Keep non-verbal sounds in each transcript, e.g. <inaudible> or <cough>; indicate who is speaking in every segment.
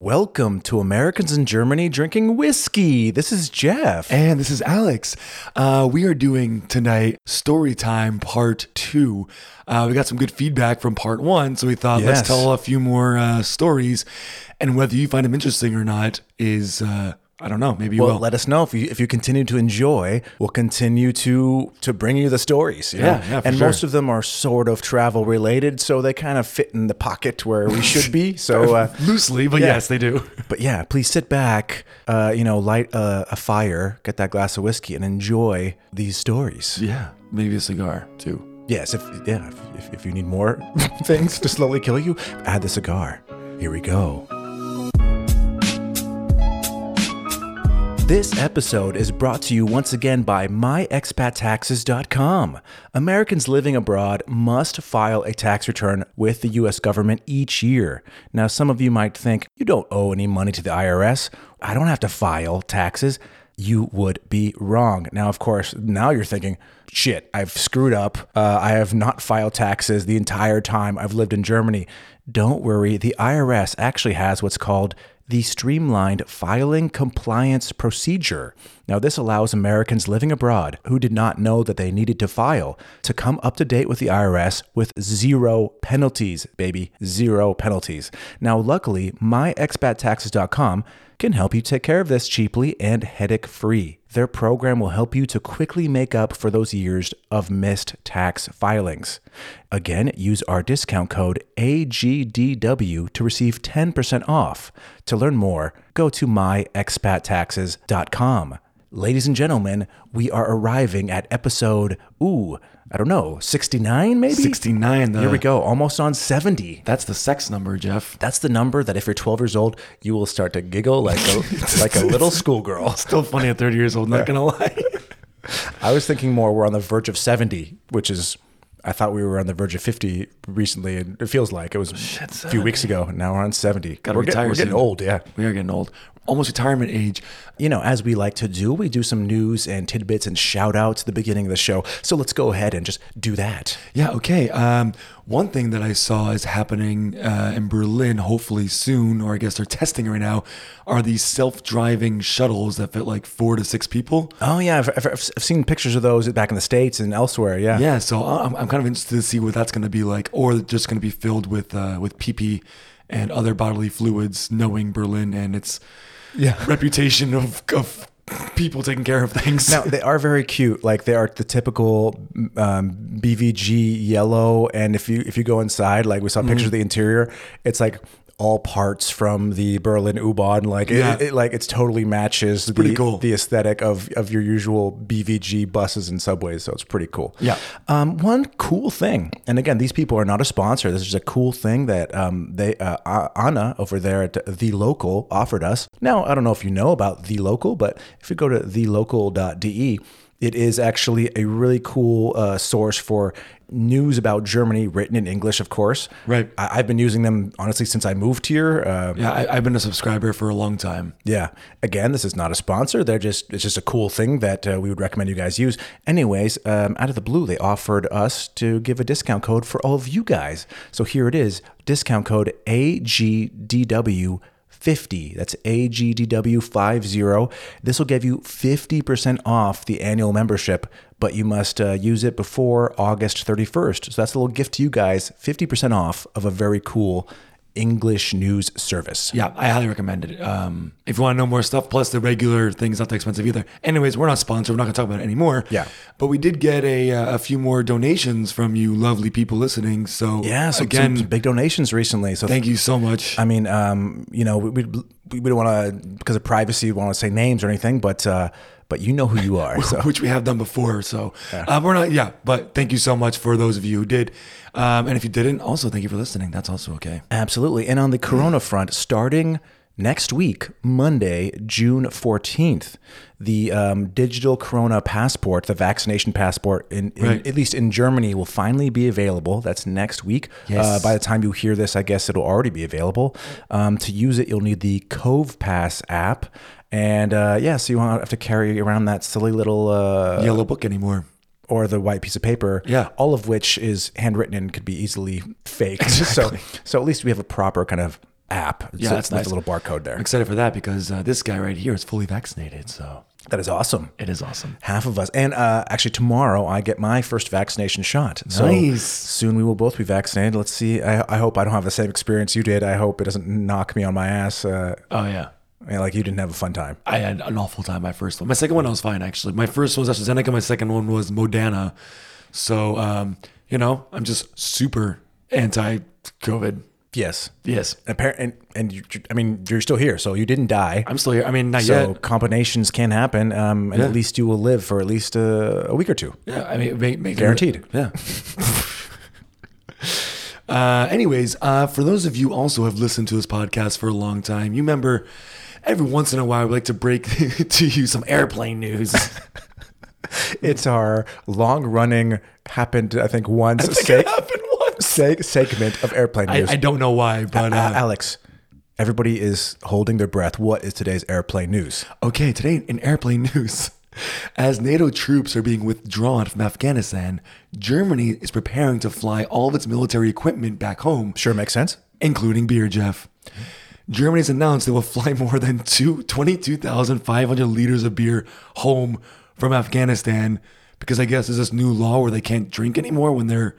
Speaker 1: Welcome to Americans in Germany Drinking Whiskey. This is Jeff.
Speaker 2: And this is Alex. Uh, we are doing tonight story time part two. Uh, we got some good feedback from part one, so we thought
Speaker 1: Yes.
Speaker 2: let's tell a few more uh, stories. And whether you find them interesting or not is, uh, I don't know, maybe you
Speaker 1: well,
Speaker 2: will.
Speaker 1: let us know if you if you continue to enjoy. We'll continue to to bring you the stories. you
Speaker 2: Yeah,
Speaker 1: know?
Speaker 2: yeah,
Speaker 1: and
Speaker 2: sure.
Speaker 1: most of them are sort of travel related, so they kind of fit in the pocket where we should be. <laughs> So, uh, <laughs>
Speaker 2: Loosely, but
Speaker 1: yeah.
Speaker 2: yes, they do. <laughs>
Speaker 1: but yeah, please sit back, uh, you know, light a, a fire, get that glass of whiskey, and enjoy these stories.
Speaker 2: yeah, maybe a cigar too.
Speaker 1: Yes, if yeah, if, if, if you need more things to slowly kill you, add the cigar. Here we go. This episode is brought to you once again by myexpattaxes.com. Americans living abroad must file a tax return with the US government each year. Now, some of you might think, you don't owe any money to the IRS. I don't have to file taxes you would be wrong. Now, of course, now you're thinking, shit, I've screwed up. Uh, I have not filed taxes the entire time I've lived in Germany. Don't worry, the IRS actually has what's called the Streamlined Filing Compliance Procedure. Now, this allows Americans living abroad who did not know that they needed to file to come up to date with the IRS with zero penalties, baby, zero penalties. Now, luckily, myexpattaxes.com can help you take care of this cheaply and headache free. Their program will help you to quickly make up for those years of missed tax filings. Again, use our discount code AGDW to receive 10% off. To learn more, go to myexpattaxes.com. Ladies and gentlemen, we are arriving at episode, ooh, I don't know, 69 maybe?
Speaker 2: 69. The,
Speaker 1: Here we uh, go, almost on 70.
Speaker 2: That's the sex number, Jeff.
Speaker 1: That's the number that if you're 12 years old, you will start to giggle like a, <laughs> <laughs> like a little schoolgirl.
Speaker 2: Still funny at 30 years old, not gonna lie. <laughs>
Speaker 1: I was thinking more we're on the verge of 70, which is, I thought we were on the verge of 50 recently. And it feels like it was a few weeks ago. Now we're on 70.
Speaker 2: Gotta
Speaker 1: we're, get- we're getting
Speaker 2: soon.
Speaker 1: old, yeah.
Speaker 2: we are getting old. Almost retirement age.
Speaker 1: You know, as we like to do, we do some news and tidbits and shout outs at the beginning of the show. So let's go ahead and just do that.
Speaker 2: Yeah, okay. Um, one thing that I saw is happening uh, in Berlin, hopefully soon, or I guess they're testing right now, are these self driving shuttles that fit like four to six people.
Speaker 1: Oh, yeah. I've, I've, I've seen pictures of those back in the States and elsewhere. Yeah.
Speaker 2: Yeah, so I'm, I'm kind of interested to see what that's going to be like, or just going to be filled with uh, with pee pee and other bodily fluids, knowing Berlin and its
Speaker 1: Yeah. <laughs>
Speaker 2: reputation of, of people taking care of things.
Speaker 1: Now they are very cute. Like they are the typical um, BVG yellow, and if you if you go inside, like we saw
Speaker 2: Mm-hmm.
Speaker 1: pictures of the interior, it's like all parts from the Berlin U-Bahn. Like
Speaker 2: Yeah.
Speaker 1: it, it like it's totally matches the,
Speaker 2: cool.
Speaker 1: the aesthetic of of your usual BVG buses and subways. So it's pretty cool.
Speaker 2: Yeah.
Speaker 1: Um, one cool thing, and again, these people are not a sponsor. This is a cool thing that um, they uh, Anna over there at the local offered us. Now I don't know if you know about the local, but if you go to thelocal.de, it is actually a really cool uh, source for news about Germany, written in English, of course.
Speaker 2: Right.
Speaker 1: I, I've been using them honestly since I moved here. Uh,
Speaker 2: yeah, I, I've been a subscriber for a long time.
Speaker 1: yeah. Again, this is not a sponsor. They're just it's just a cool thing that uh, we would recommend you guys use. Anyways, um, out of the blue, they offered us to give a discount code for all of you guys. So here it is: discount code AGDW. 50 that's agdw50 this will give you 50% off the annual membership but you must uh, use it before august 31st so that's a little gift to you guys 50% off of a very cool english news service
Speaker 2: Yeah, I highly recommend it. Um, if you want to know more stuff, plus the regular thing's not that expensive either. Anyways, we're not sponsored. We're not going to talk about it anymore.
Speaker 1: Yeah.
Speaker 2: But we did get a, uh, a few more donations from you lovely people listening. So,
Speaker 1: Yeah, some,
Speaker 2: again,
Speaker 1: some big donations recently. So
Speaker 2: thank you so much.
Speaker 1: I mean, um, you know, we, we, we don't want to because of privacy, we want to say names or anything, but uh, but you know who you are. So <laughs>
Speaker 2: which we have done before. So uh, we're not, yeah, but thank you so much for those of you who did. Um, and if you didn't, also thank you for listening. That's also okay.
Speaker 1: absolutely. And on the Corona front, starting next week, Monday, June 14th, the um, digital Corona passport, the vaccination passport, in, in
Speaker 2: Right.
Speaker 1: at least in Germany, will finally be available. That's next week.
Speaker 2: Yes.
Speaker 1: Uh, by the time you hear this, I guess it'll already be available. Um, to use it, you'll need the CovPass app. And uh, yeah, so you won't have to carry around that silly little uh,
Speaker 2: Yellow book anymore.
Speaker 1: or the white piece of paper.
Speaker 2: Yeah.
Speaker 1: All of which is handwritten and could be easily faked. <laughs> So so at least we have a proper kind of app.
Speaker 2: Yeah,
Speaker 1: a-
Speaker 2: that's nice.
Speaker 1: a little barcode there.
Speaker 2: I'm excited for that because uh, this guy right here is fully vaccinated. So
Speaker 1: That is awesome.
Speaker 2: it is awesome.
Speaker 1: Half of us, and uh, actually tomorrow I get my first vaccination shot. So
Speaker 2: Nice.
Speaker 1: soon we will both be vaccinated. Let's see. I, I hope I don't have the same experience you did. I hope it doesn't knock me on my ass. Uh,
Speaker 2: Oh, yeah.
Speaker 1: I mean, like you didn't have a fun time.
Speaker 2: I had an awful time my first one. My second one I was fine actually. My first one was AstraZeneca. My second one was Moderna. So um, you know, I'm just super anti-COVID.
Speaker 1: Yes.
Speaker 2: Yes,
Speaker 1: Appar- and and you, I mean you're still here, so you didn't die.
Speaker 2: I'm still here. I mean, not
Speaker 1: so
Speaker 2: yet.
Speaker 1: combinations can happen, um, and
Speaker 2: Yeah.
Speaker 1: at least you will live for at least uh, a week or two.
Speaker 2: Yeah, I mean, make, make
Speaker 1: Guaranteed.
Speaker 2: Yeah. <laughs> uh, anyways, uh, for those of you also have listened to this podcast for a long time, you remember every once in a while we like to break <laughs> to you some airplane news. <laughs>
Speaker 1: It's our long-running happened, I think, once seg-
Speaker 2: happened once.
Speaker 1: seg- segment of airplane
Speaker 2: I,
Speaker 1: news.
Speaker 2: I don't know why, but
Speaker 1: Uh,
Speaker 2: uh,
Speaker 1: Alex, everybody is holding their breath. What is today's airplane news?
Speaker 2: Okay, today in airplane news, as NATO troops are being withdrawn from Afghanistan, Germany is preparing to fly all of its military equipment back home,
Speaker 1: Sure makes sense.
Speaker 2: including beer, Jeff. Germany has announced they will fly more than two, 22,500 liters of beer home from Afghanistan because I guess there's this new law where they can't drink anymore when they're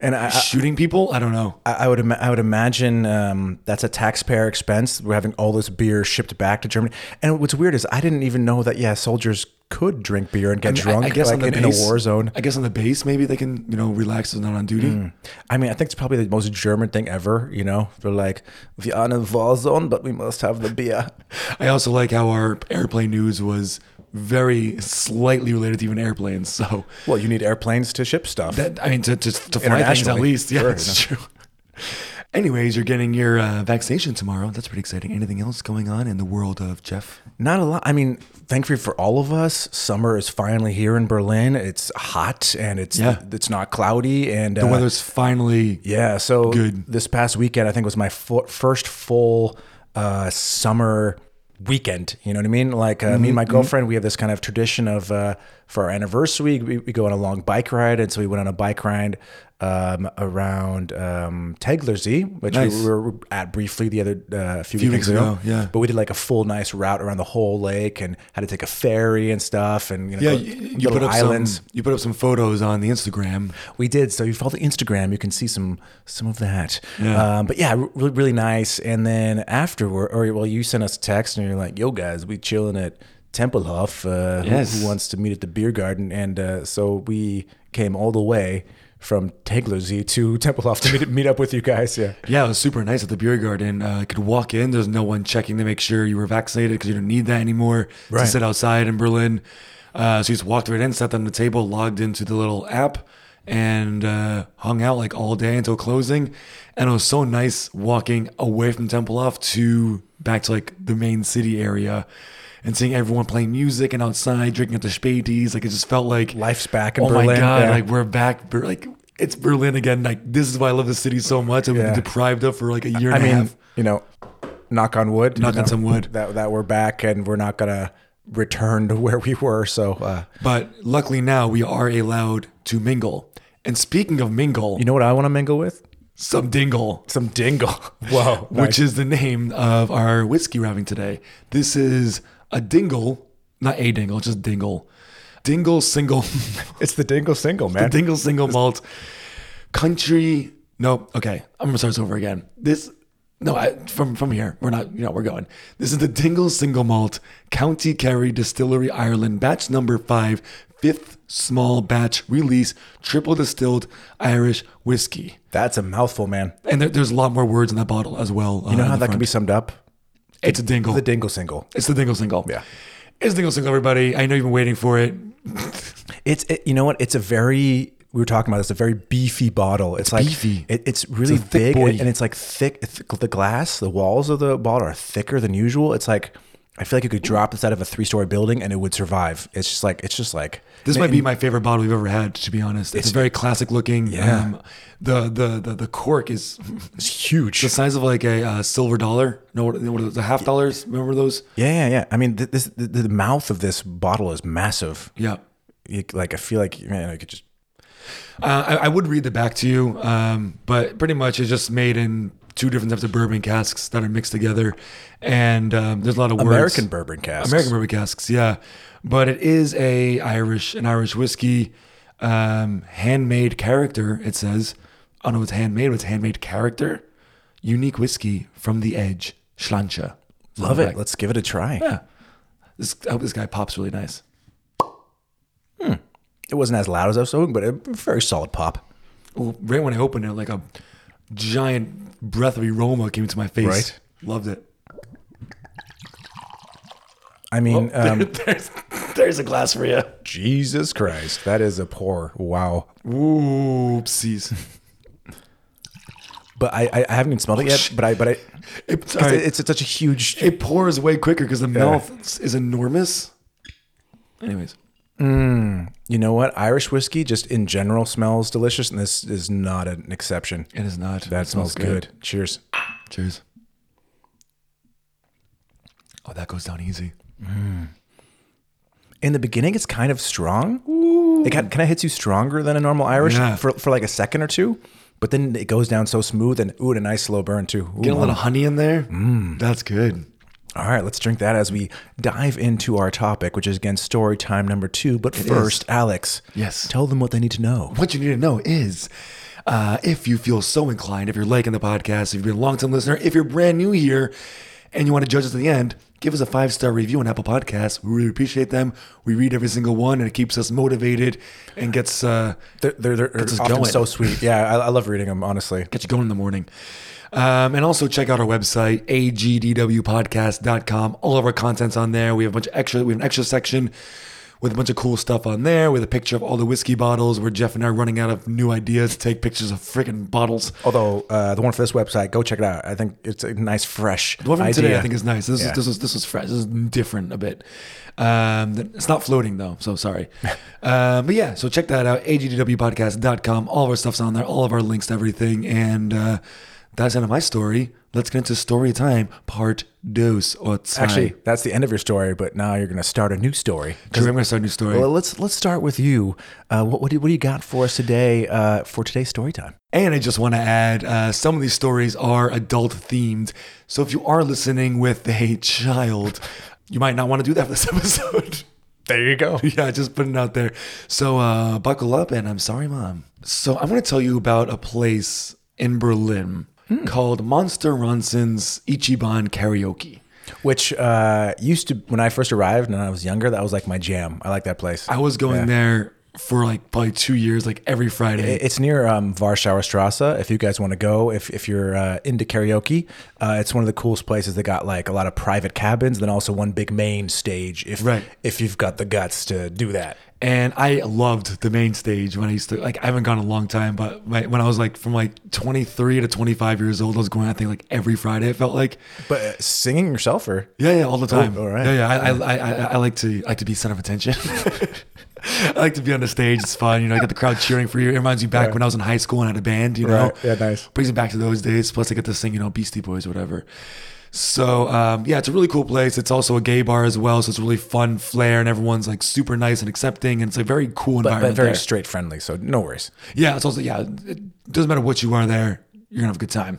Speaker 1: And I,
Speaker 2: shooting people. I don't know.
Speaker 1: I I would ima- I would imagine um, that's a taxpayer expense. We're having all this beer shipped back to Germany. And what's weird is I didn't even know that yeah, soldiers could drink beer and get drunk
Speaker 2: I, I guess
Speaker 1: like
Speaker 2: on the
Speaker 1: in, in a war zone.
Speaker 2: I guess on the base, maybe they can, you know, relax if not on duty. Hmm.
Speaker 1: I mean, I think it's probably the most German thing ever. You know, they're like, we are in a war zone, but we must have the beer. <laughs>
Speaker 2: I also like how our airplane news was very slightly related to even airplanes. So
Speaker 1: Well, you need airplanes to ship stuff.
Speaker 2: that I mean to to, to fly things at least. Yeah,
Speaker 1: Sure,
Speaker 2: that's true. Anyways, you're getting your uh, vaccination tomorrow. That's pretty exciting. Anything else going on in the world of Jeff?
Speaker 1: Not a lot. I mean, thankfully for all of us, summer is finally here in Berlin. It's hot and it's
Speaker 2: Yeah.
Speaker 1: it's not cloudy and
Speaker 2: The
Speaker 1: uh,
Speaker 2: weather's finally
Speaker 1: Yeah, so
Speaker 2: Good.
Speaker 1: this past weekend I think was my fu- first full uh, summer weekend. You know what I mean? Like uh,
Speaker 2: Mm-hmm,
Speaker 1: me and my girlfriend, we have this kind of tradition of uh, for our anniversary, we, we go on a long bike ride, and so we went on a bike ride um, around um, Tegeler See, which
Speaker 2: Nice.
Speaker 1: we were at briefly the other uh, a few,
Speaker 2: Few
Speaker 1: weekends
Speaker 2: weeks
Speaker 1: ago.
Speaker 2: ago, yeah.
Speaker 1: but we did like a full nice route around the whole lake and had to take a ferry and stuff, and you know,
Speaker 2: yeah. You, you put up
Speaker 1: islands.
Speaker 2: some you put up some photos on the Instagram.
Speaker 1: We did. So if you follow the Instagram, you can see some some of that.
Speaker 2: Yeah.
Speaker 1: Um, but yeah, really really nice. And then afterward, or well, you sent us a text and you're like, "Yo guys, we chilling at Tempelhof. Uh, who-
Speaker 2: Yes.
Speaker 1: who, wants to meet at the beer garden?" And uh, so we came all the way from Tegeler See to <laughs> Tempelhof to meet meet up with you guys. Yeah.
Speaker 2: Yeah, it was super nice at the beer garden. Uh, you could walk in. There's no one checking to make sure you were vaccinated because you don't need that anymore
Speaker 1: Right.
Speaker 2: to sit outside in Berlin. Uh, so you just walked right in, sat down at the table, logged into the little app, and uh, hung out like all day until closing. And it was so nice walking away from Tempelhof to back to like the main city area and seeing everyone playing music and outside drinking at the Spätis. Like it just felt like
Speaker 1: Life's back in
Speaker 2: oh
Speaker 1: Berlin.
Speaker 2: my god!
Speaker 1: Yeah.
Speaker 2: Like we're back. Like it's Berlin again. Like this is why I love the city so much. I've
Speaker 1: Yeah.
Speaker 2: been deprived of for like a year
Speaker 1: I
Speaker 2: and a
Speaker 1: mean,
Speaker 2: half.
Speaker 1: you know, knock on wood.
Speaker 2: Knock
Speaker 1: you
Speaker 2: on some wood.
Speaker 1: That that we're back and we're not gonna return to where we were. So. Uh,
Speaker 2: But luckily now we are allowed to mingle. And speaking of mingle,
Speaker 1: you know what I want to mingle with?
Speaker 2: some dingle,
Speaker 1: Some dingle. <laughs> Whoa.
Speaker 2: which is the name of our whiskey we're having today. This is a dingle, not a dingle, just dingle. Dingle single, <laughs>
Speaker 1: It's the dingle single, man.
Speaker 2: the dingle single malt country. No, okay, I'm gonna start this over again. This. No, I, from from here, we're not. You know, we're going. This is the Dingle Single Malt County Kerry Distillery, Ireland, batch number five, fifth small batch release, triple distilled Irish whiskey.
Speaker 1: That's a mouthful, man.
Speaker 2: And there, there's a lot more words in that bottle as well. uh,
Speaker 1: You know how that can be summed up?
Speaker 2: It's a dingle.
Speaker 1: The dingle single.
Speaker 2: it's the Dingle Single.
Speaker 1: Yeah.
Speaker 2: It's the Dingle Single, everybody. I know you've been waiting for it.
Speaker 1: It's it, you know what? It's a very we were talking about this. A very beefy bottle. It's, like
Speaker 2: beefy.
Speaker 1: It, it's really
Speaker 2: a thick
Speaker 1: big
Speaker 2: boy.
Speaker 1: and it's like thick. It's, the glass, the walls of the bottle are thicker than usual. It's like I feel like you could drop this out of a three story building and it would survive. It's just like it's just like
Speaker 2: This might be my favorite bottle we've ever had, to be honest. It's, a very classic looking.
Speaker 1: Yeah.
Speaker 2: Um, the, the the the cork is <laughs>
Speaker 1: it's huge.
Speaker 2: the size of like a uh, silver dollar. No, what, what are those? The half dollars. Remember those?
Speaker 1: yeah, yeah, yeah. I mean, th- this the, the mouth of this bottle is massive.
Speaker 2: Yeah.
Speaker 1: You, like I feel like man, I could just
Speaker 2: Uh, I, I would read the back to you, um, but pretty much it's just made in two different types of bourbon casks that are mixed together, and um, there's a lot of words.
Speaker 1: American bourbon casks.
Speaker 2: American bourbon casks, yeah. But it is a Irish, an Irish whiskey, um, handmade character. It says, I don't know it's handmade, but it's handmade character, unique whiskey from the Edge, Schlancha.
Speaker 1: Love it. Let's give it a try.
Speaker 2: Yeah, this I hope this guy pops really nice.
Speaker 1: It wasn't as loud as I was hoping, but a very solid pop.
Speaker 2: Well, right when I opened it, like a giant breath of aroma came into my face.
Speaker 1: Right.
Speaker 2: Loved it.
Speaker 1: I mean, <laughs> um,
Speaker 2: there's, there's a glass for you.
Speaker 1: Jesus Christ, that is a pour. Wow.
Speaker 2: Oopsies.
Speaker 1: But I, I, I haven't even smelled it yet. But I, but I,
Speaker 2: It,
Speaker 1: 'cause
Speaker 2: all right.
Speaker 1: it's, it's such a huge.
Speaker 2: it pours way quicker because the mouth is enormous. Anyways, Mmm,
Speaker 1: you know what? Irish whiskey, just in general, smells delicious, and this is not an exception.
Speaker 2: it is not.
Speaker 1: That
Speaker 2: It
Speaker 1: smells good. Cheers.
Speaker 2: Cheers. Oh, that goes down easy.
Speaker 1: In the beginning, it's kind of strong. Ooh. It kind of hits you stronger than a normal Irish
Speaker 2: Yeah.
Speaker 1: for, for like a second or two, but then it goes down so smooth and ooh, and a nice slow burn too. Ooh,
Speaker 2: Get a little honey in there. Mm. That's good.
Speaker 1: All right, let's drink that as we dive into our topic, which is again story time number two. But first, Alex,
Speaker 2: Yes.
Speaker 1: tell them what they need to know.
Speaker 2: What you need to know is uh, if you feel so inclined, if you're liking the podcast, if you've been a long time listener, if you're brand new here and you want to judge us at the end, give us a five star review on Apple Podcasts. We really appreciate them. We read every single one and it keeps us motivated and gets uh,
Speaker 1: They're, they're, they're
Speaker 2: us
Speaker 1: often
Speaker 2: going.
Speaker 1: so sweet. Yeah, I, I love reading them, honestly.
Speaker 2: get you going in the morning. Um, and also check out our website, agdwpodcast.com. All of our content's on there. We have a bunch of extra, we have an extra section with a bunch of cool stuff on there with a picture of all the whiskey bottles where Jeff and I are running out of new ideas to take pictures of freaking bottles.
Speaker 1: Although uh, the one for this website, go check it out. I think it's a nice, fresh
Speaker 2: The one from
Speaker 1: idea.
Speaker 2: today I think is nice. This
Speaker 1: Yeah.
Speaker 2: is this is this was fresh. This is different a bit. Um, it's not floating though, so sorry. <laughs> um, but yeah, so check that out. agdwpodcast.com. All of our stuff's on there. All of our links to everything. And uh, that's the end of my story. Let's get into story time, part dos or zwei.
Speaker 1: Actually, that's the end of your story, but now you're going to start a new story.
Speaker 2: Because I'm going to start a new story.
Speaker 1: Well, let's let's start with you. Uh, what what do, what do you got for us today uh, for today's story time?
Speaker 2: And I just want to add uh, some of these stories are adult themed. So if you are listening with a child, you might not want to do that for this <laughs> episode.
Speaker 1: There you go. <laughs>
Speaker 2: yeah, just putting it out there. So uh, buckle up, and I'm sorry, mom. So I'm going to tell you about a place in Berlin called Monster Ronson's Ichiban Karaoke.
Speaker 1: Which uh, used to when I first arrived and I was younger, that was like my jam. I like that place.
Speaker 2: I was going
Speaker 1: Yeah.
Speaker 2: there for like probably two years, like every Friday.
Speaker 1: It's near um, Warschauer Strasse. If you guys want to go, if, if you're uh, into karaoke, uh, it's one of the coolest places. They got like a lot of private cabins, then also one big main stage. If
Speaker 2: Right.
Speaker 1: if you've got the guts to do that.
Speaker 2: And I loved the main stage when I used to like. I haven't gone in a long time, but my, when I was like from like 23 to 25 years old, I was going. I think like every Friday. It felt like
Speaker 1: But uh, singing yourself or
Speaker 2: yeah, yeah, all the time.
Speaker 1: all right.
Speaker 2: Yeah, yeah. I, I, I, I like to I like to be center of attention. <laughs> I like to be on the stage. It's fun. You know, I got the crowd cheering for you. It reminds me back when I was in high school and had a band. You know,
Speaker 1: Right. Yeah, nice.
Speaker 2: Brings me back to those days. Plus, I get to sing. You know, Beastie Boys, or whatever. So um, yeah, it's a really cool place. It's also a gay bar as well, so it's really fun flair, and everyone's like super nice and accepting, and it's a very cool
Speaker 1: but,
Speaker 2: environment.
Speaker 1: but very
Speaker 2: there.
Speaker 1: straight friendly. So no worries.
Speaker 2: Yeah, it's also yeah. It doesn't matter what you are there, you're gonna have a good time.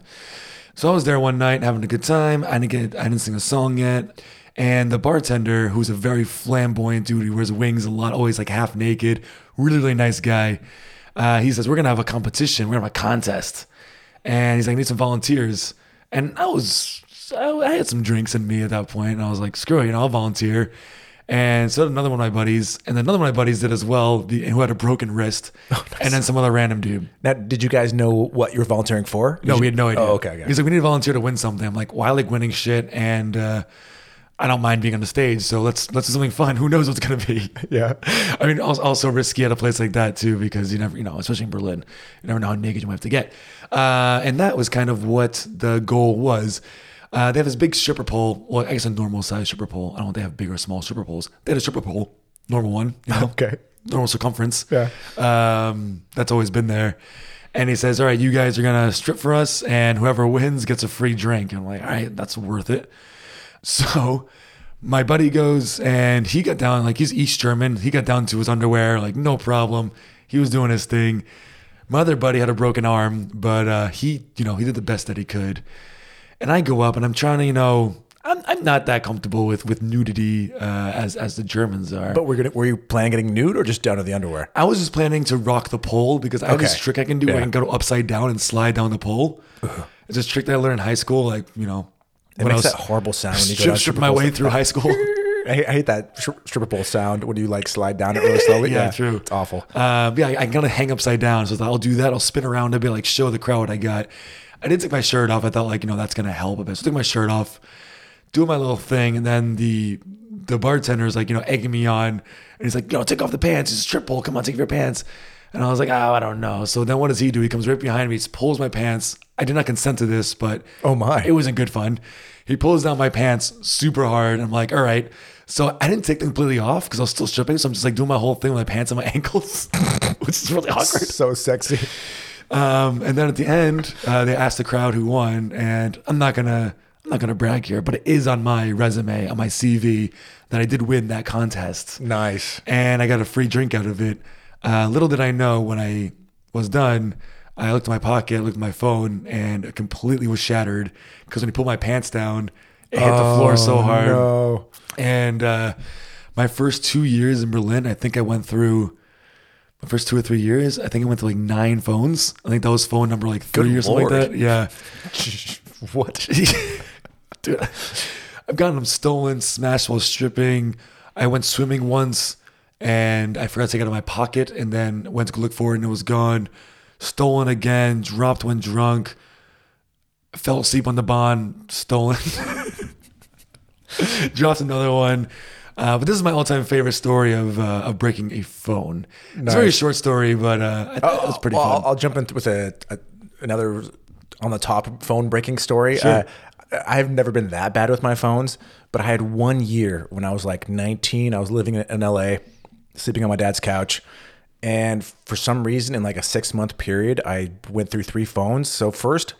Speaker 2: So I was there one night having a good time. I didn't get I didn't sing a song yet. And the bartender, who's a very flamboyant dude, he wears wings a lot, always like half naked, really, really nice guy. Uh, he says, We're gonna have a competition, we're gonna have a contest. And he's like, I need some volunteers. And I was I I had some drinks in me at that point, and I was like, screw it, you know, I'll volunteer. And so did another one of my buddies, and another one of my buddies did as well, the, who had a broken wrist, <laughs> and then some other random dude.
Speaker 1: Now, did you guys know what you were volunteering for?
Speaker 2: No,
Speaker 1: Did
Speaker 2: we had no idea.
Speaker 1: Oh, okay.
Speaker 2: He's like, we need to volunteer to win something. I'm like, well, I like winning shit, and uh, I don't mind being on the stage. So let's let's do something fun. Who knows what's gonna be? <laughs>
Speaker 1: Yeah.
Speaker 2: I mean, also, also risky at a place like that too, because you never, you know, especially in Berlin, you never know how naked you might have to get. Uh, and that was kind of what the goal was. Uh, they have this big stripper pole. Well, I guess a normal size stripper pole. I don't know if they have big or small stripper poles. They had a stripper pole, normal one. You know?
Speaker 1: Okay.
Speaker 2: normal circumference.
Speaker 1: Yeah.
Speaker 2: Um, that's always been there. And he says, All right, you guys are going to strip for us, and whoever wins gets a free drink. And I'm like, All right, that's worth it. <laughs> So my buddy goes and he got down, like, he's East German. He got down to his underwear, like, no problem. He was doing his thing. My other buddy had a broken arm, but uh, he, you know, he did the best that he could. And I go up and I'm trying to, you know, I'm, I'm not that comfortable with with nudity uh, as as the Germans are.
Speaker 1: But we're gonna, were you planning getting nude or just down to the underwear?
Speaker 2: I was just planning to rock the pole because I have this
Speaker 1: Okay.
Speaker 2: trick I can do. where I
Speaker 1: Yeah.
Speaker 2: can go upside down and slide down the pole. It's this trick that I learned in high school. Like you know,
Speaker 1: It
Speaker 2: when I
Speaker 1: makes
Speaker 2: was
Speaker 1: that horrible sound when you go down
Speaker 2: strip
Speaker 1: stripper
Speaker 2: my
Speaker 1: poles.
Speaker 2: way through high school. <laughs> <laughs>
Speaker 1: I hate, I hate that stri- stripper pole sound when you like slide down it really slowly.
Speaker 2: Yeah, true.
Speaker 1: It's awful.
Speaker 2: Um, yeah, I, I kind of hang upside down. So I'll do that. I'll spin around a bit, like show the crowd what I got. I didn't take my shirt off. I thought like you know that's gonna help a bit. So I took my shirt off, doing my little thing, and then the the bartender is like you know egging me on, and he's like, you know, take off the pants. It's a strip pole. Come on, take off your pants. And I was like, oh, I don't know. So then what does he do? He comes right behind me, pulls my pants. I did not consent to this, but
Speaker 1: Oh, my.
Speaker 2: it wasn't good fun. He pulls down my pants super hard. I'm like, all right. So I didn't take them completely off because I was still stripping. So I'm just like doing my whole thing with my pants and my <laughs> ankles, <laughs> which is really awkward.
Speaker 1: so sexy.
Speaker 2: Um, and then at the end, uh, they asked the crowd who won, and I'm not gonna I'm not gonna brag here, but it is on my resume on my CV that I did win that contest,
Speaker 1: Nice.
Speaker 2: and I got a free drink out of it. Uh, little did I know when I was done, I looked at my pocket, looked at my phone, and it completely was shattered because when he pulled my pants down, it hit the floor so hard.
Speaker 1: No.
Speaker 2: And uh, my first two years in Berlin, I think I went through my first two or three years. I think I went through like nine phones. I think that was phone number like three
Speaker 1: Good
Speaker 2: or something
Speaker 1: Lord.
Speaker 2: like that. Yeah, <laughs>
Speaker 1: What? <laughs>
Speaker 2: dude, I've gotten them stolen, smashed while stripping. I went swimming once, and I forgot to take it out of my pocket, and then went to look for it, and it was gone. Stolen again. Dropped when drunk. Fell asleep on the bond. Stolen. <laughs> dropped another one. Uh, but this is my all-time favorite story of uh, of breaking a phone. It's a very short story, but uh, I thought it was pretty
Speaker 1: Well,
Speaker 2: fun.
Speaker 1: I'll, I'll jump in with a, a another on the top phone breaking story.
Speaker 2: Sure.
Speaker 1: Uh, I've never been that bad with my phones, but I had one year when I was like 19. I was living in, in LA, sleeping on my dad's couch, and for some reason, in like a six month period, I went through three phones. So first,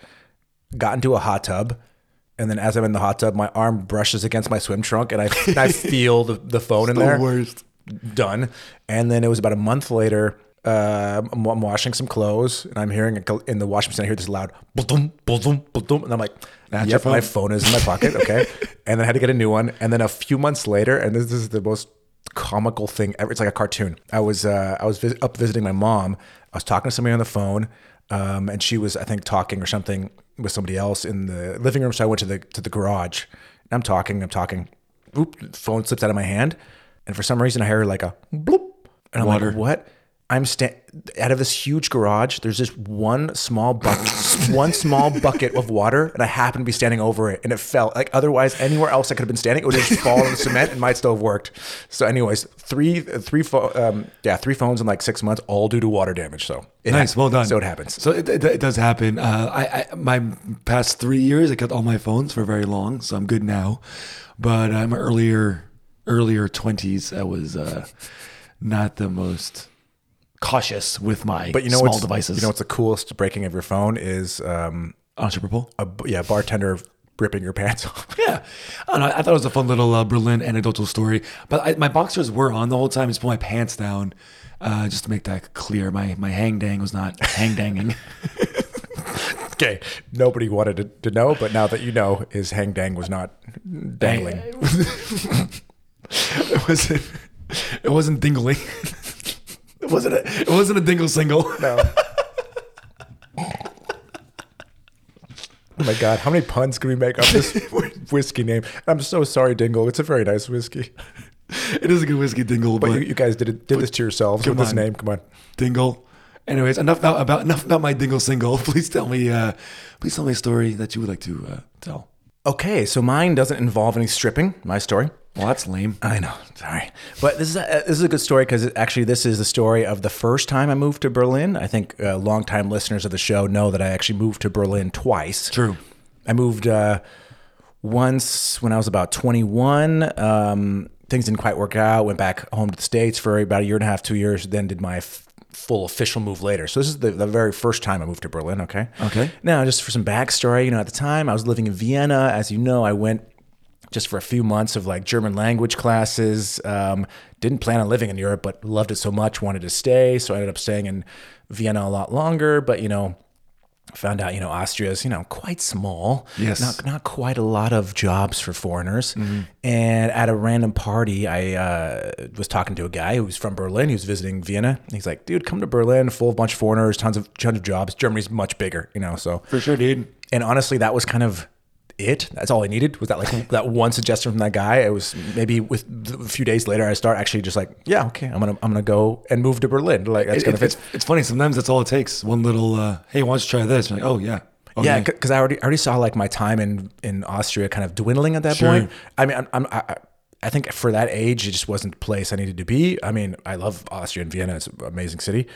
Speaker 1: got into a hot tub. And then as I'm in the hot tub, my arm brushes against my swim trunk and I, and I <laughs> feel the, the phone in
Speaker 2: the
Speaker 1: there
Speaker 2: worst.
Speaker 1: done. And then it was about a month later. Uh, I'm, I'm washing some clothes, and I'm hearing a, in the washing machine. I hear this loud boom, boom, boom, and I'm like,
Speaker 2: That's
Speaker 1: "Yep, my
Speaker 2: phone?
Speaker 1: is in my pocket." Okay, <laughs> and then I had to get a new one. And then a few months later, and this, is the most comical thing ever. It's like a cartoon. I was uh, I was vis- up visiting my mom. I was talking to somebody on the phone, um, and she was I think talking or something with somebody else in the living room. So I went to the to the garage. And I'm talking. I'm talking. Oop! Phone slips out of my hand, and for some reason I hear like a bloop, and I'm
Speaker 2: Water.
Speaker 1: like, "What?" I'm sta- out of this huge garage. There's just one small bucket, one small bucket of water, and I happen to be standing over it, and it fell. Like otherwise, anywhere else I could have been standing, it would have just fallen on the cement and might still have worked. So, anyways, three, three, pho- um, yeah, three phones in like six months, all due to water damage. So it
Speaker 2: Nice, well done.
Speaker 1: So it happens.
Speaker 2: So it, it, it does happen. Uh, I, I my past three years, I kept all my phones for very long, so I'm good now. But uh, my earlier earlier twenties, I was uh, not the most cautious with my
Speaker 1: But you know
Speaker 2: small
Speaker 1: what's
Speaker 2: devices.
Speaker 1: You know what's the coolest breaking of your phone is um,
Speaker 2: on Super Bowl.
Speaker 1: a yeah bartender ripping your pants off. <laughs>
Speaker 2: Yeah, I, don't know, I thought it was a fun little uh, Berlin anecdotal story. But I, my boxers were on the whole time. I just pulled my pants down, uh, just to make that clear. My my hang dang was not hang danging. <laughs>
Speaker 1: okay, nobody wanted to, to know, but now that you know, his hang dang was not dangling. <laughs>
Speaker 2: it wasn't. It wasn't dingling. It wasn't. A, it wasn't a dingle single.
Speaker 1: No. <laughs> Oh my God, how many puns can we make off this <laughs> whiskey name? I'm so sorry, Dingle. It's a very nice whiskey.
Speaker 2: It is a good whiskey dingle,
Speaker 1: But
Speaker 2: but,
Speaker 1: you, you guys did it, did this to yourselves with
Speaker 2: come
Speaker 1: this name. Come on.
Speaker 2: dingle. Anyways, enough about, about enough about my dingle single. <laughs> Please tell me. Uh, please tell me a story that you would like to uh, tell.
Speaker 1: Okay, so mine doesn't involve any stripping. My story.
Speaker 2: Well, that's lame.
Speaker 1: I know. Sorry, but this is a, this is a good story because actually this is the story of the first time I moved to Berlin. I think uh, longtime listeners of the show know that I actually moved to Berlin twice.
Speaker 2: True.
Speaker 1: I moved uh, once when I was about 21. Um, things didn't quite work out. Went back home to the states for about a year and a half, two years. Then did my f- full official move later. So this is the, the very first time I moved to Berlin. Okay.
Speaker 2: Okay.
Speaker 1: Now, just for some backstory, you know, at the time I was living in Vienna. As you know, I went just for a few months of like German language classes. Um, didn't plan on living in Europe, but loved it so much, wanted to stay. So I ended up staying in Vienna a lot longer. But you know, found out you know Austria is you know quite small.
Speaker 2: Yes.
Speaker 1: not not quite a lot of jobs for foreigners. And at a random party, I uh, was talking to a guy who was from Berlin. He was visiting Vienna. He's like, "Dude, come to Berlin, full of bunch of foreigners, tons of tons of jobs. Germany's much bigger, you know." So
Speaker 2: For sure, dude.
Speaker 1: and honestly, that was kind of it. That's all I needed was that like <laughs> that one suggestion from that guy. It was maybe with a few days later, I start actually just like, yeah, okay, I'm gonna I'm gonna go and move to Berlin. Like that's
Speaker 2: It-
Speaker 1: gonna
Speaker 2: it's,
Speaker 1: fit.
Speaker 2: it's funny. Sometimes that's all it takes. One little, uh, hey, why don't you try this? You're like, oh yeah, okay.
Speaker 1: Yeah, because I already I already saw like my time in in Austria kind of dwindling at that
Speaker 2: Sure.
Speaker 1: point. I mean, I'm, I'm I, I- think for that age, it just wasn't the place I needed to be. I mean, I love Austria and Vienna; it's an amazing city.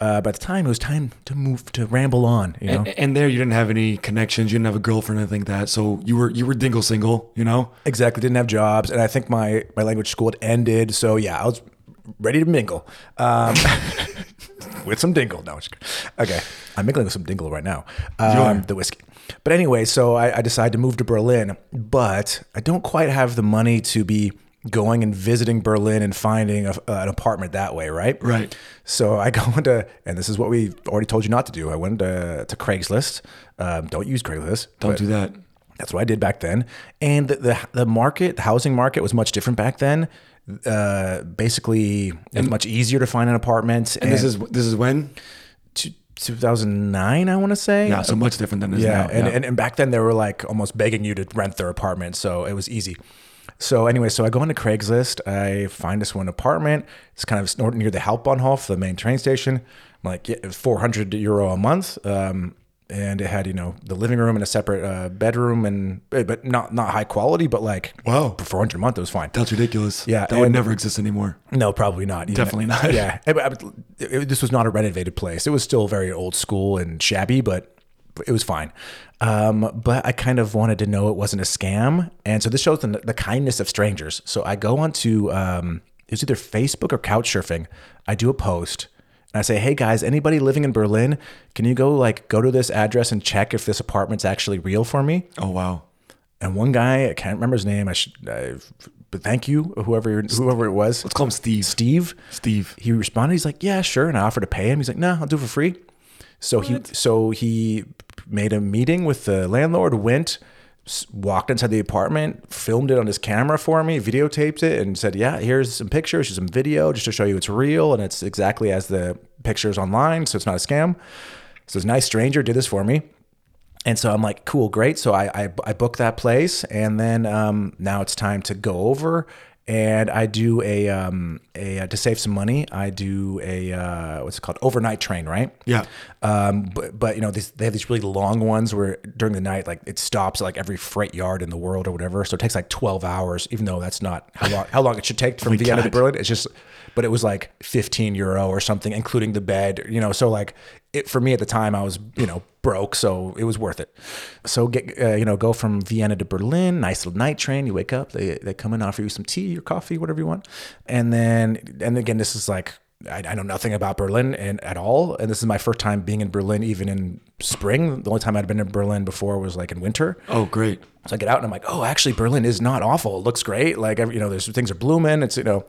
Speaker 1: Uh, but at the time, it was time to move to ramble on. You know,
Speaker 2: And, and there, you didn't have any connections. You didn't have a girlfriend or anything like that. So you were you were dingle single. You know.
Speaker 1: exactly. Didn't have jobs, and I think my my language school had ended. So yeah, I was ready to mingle. Um, <laughs> with some dingle. No, okay. I'm mingling with some dingle right now. Um, the whiskey. But anyway, so I, I decided to move to Berlin, but I don't quite have the money to be going and visiting Berlin and finding a, an apartment that way, right?
Speaker 2: Right.
Speaker 1: So I go <laughs> into, and this is what we already told you not to do. I went to, to Craigslist. Um, don't use Craigslist.
Speaker 2: Don't do that.
Speaker 1: that's what I did back then. And the the, the market, the housing market was much different back then. Uh, basically, it was much easier to find an apartment.
Speaker 2: And this is this is when.
Speaker 1: two- 2009, I want to say.
Speaker 2: Yeah, so much different than this
Speaker 1: Yeah,
Speaker 2: now.
Speaker 1: and,
Speaker 2: yeah.
Speaker 1: And, and back then they were like almost begging you to rent their apartment, so it was easy. So anyway, so I go into Craigslist. I find this one apartment. It's kind of near the Hauptbahnhof, the main train station. I'm like, yeah, 400 euro a month. Um, and it had, you know, the living room and a separate uh, bedroom, and eh, but not not high quality, but like
Speaker 2: Wow.
Speaker 1: for 400 a month, it was fine.
Speaker 2: That's ridiculous.
Speaker 1: Yeah,
Speaker 2: that would never exist anymore.
Speaker 1: No, probably not.
Speaker 2: Definitely not.
Speaker 1: Yeah, <laughs> It- it- it- this was not a renovated place. It was still very old school and shabby, but it was fine. Um, but I kind of wanted to know it wasn't a scam, and so this shows the, the kindness of strangers. So I go onto um, it was either Facebook or Couchsurfing. I do a post. And I say, hey guys, anybody living in Berlin, can you go like go to this address and check if this apartment's actually real for me?
Speaker 2: Oh wow.
Speaker 1: And one guy, I can't remember his name. I should, I, but thank you, whoever whoever it was.
Speaker 2: Let's call him Steve.
Speaker 1: Steve.
Speaker 2: Steve.
Speaker 1: He responded. He's like, "Yeah, sure." And I offered to pay him. He's like, "No, I'll do it for free." So he so he made a meeting with the landlord. Went, s- walked inside the apartment, filmed it on his camera for me, videotaped it, and said, "Yeah, here's some pictures, here's some video, just to show you it's real and it's exactly as the pictures online, so it's not a scam." So this nice stranger did this for me. And so I'm like, cool, great. So I I, I booked that place, and then um, now it's time to go over, and I do a um a uh, to save some money. I do a uh, what's it called overnight train, right?
Speaker 2: Yeah.
Speaker 1: Um, but but you know these, they have these really long ones where during the night like it stops at like every freight yard in the world or whatever. So it takes like 12 hours, even though that's not how long how long it should take from Vienna to. Berlin. It's just, but it was like 15 euro or something, including the bed. You know, so like it for me at the time I was you know broke, so it was worth it. So get uh, you know go from Vienna to Berlin, nice little night train. You wake up, they they come and offer you some tea or coffee, whatever you want, and then and again this is like I, I know nothing about Berlin and at all, and this is my first time being in Berlin, even in spring. The only time I'd been in Berlin before was like in winter.
Speaker 2: Oh great.
Speaker 1: So I get out and I'm like, oh, actually, Berlin is not awful. It looks great. Like, every, you know, there's things are blooming. It's, you know,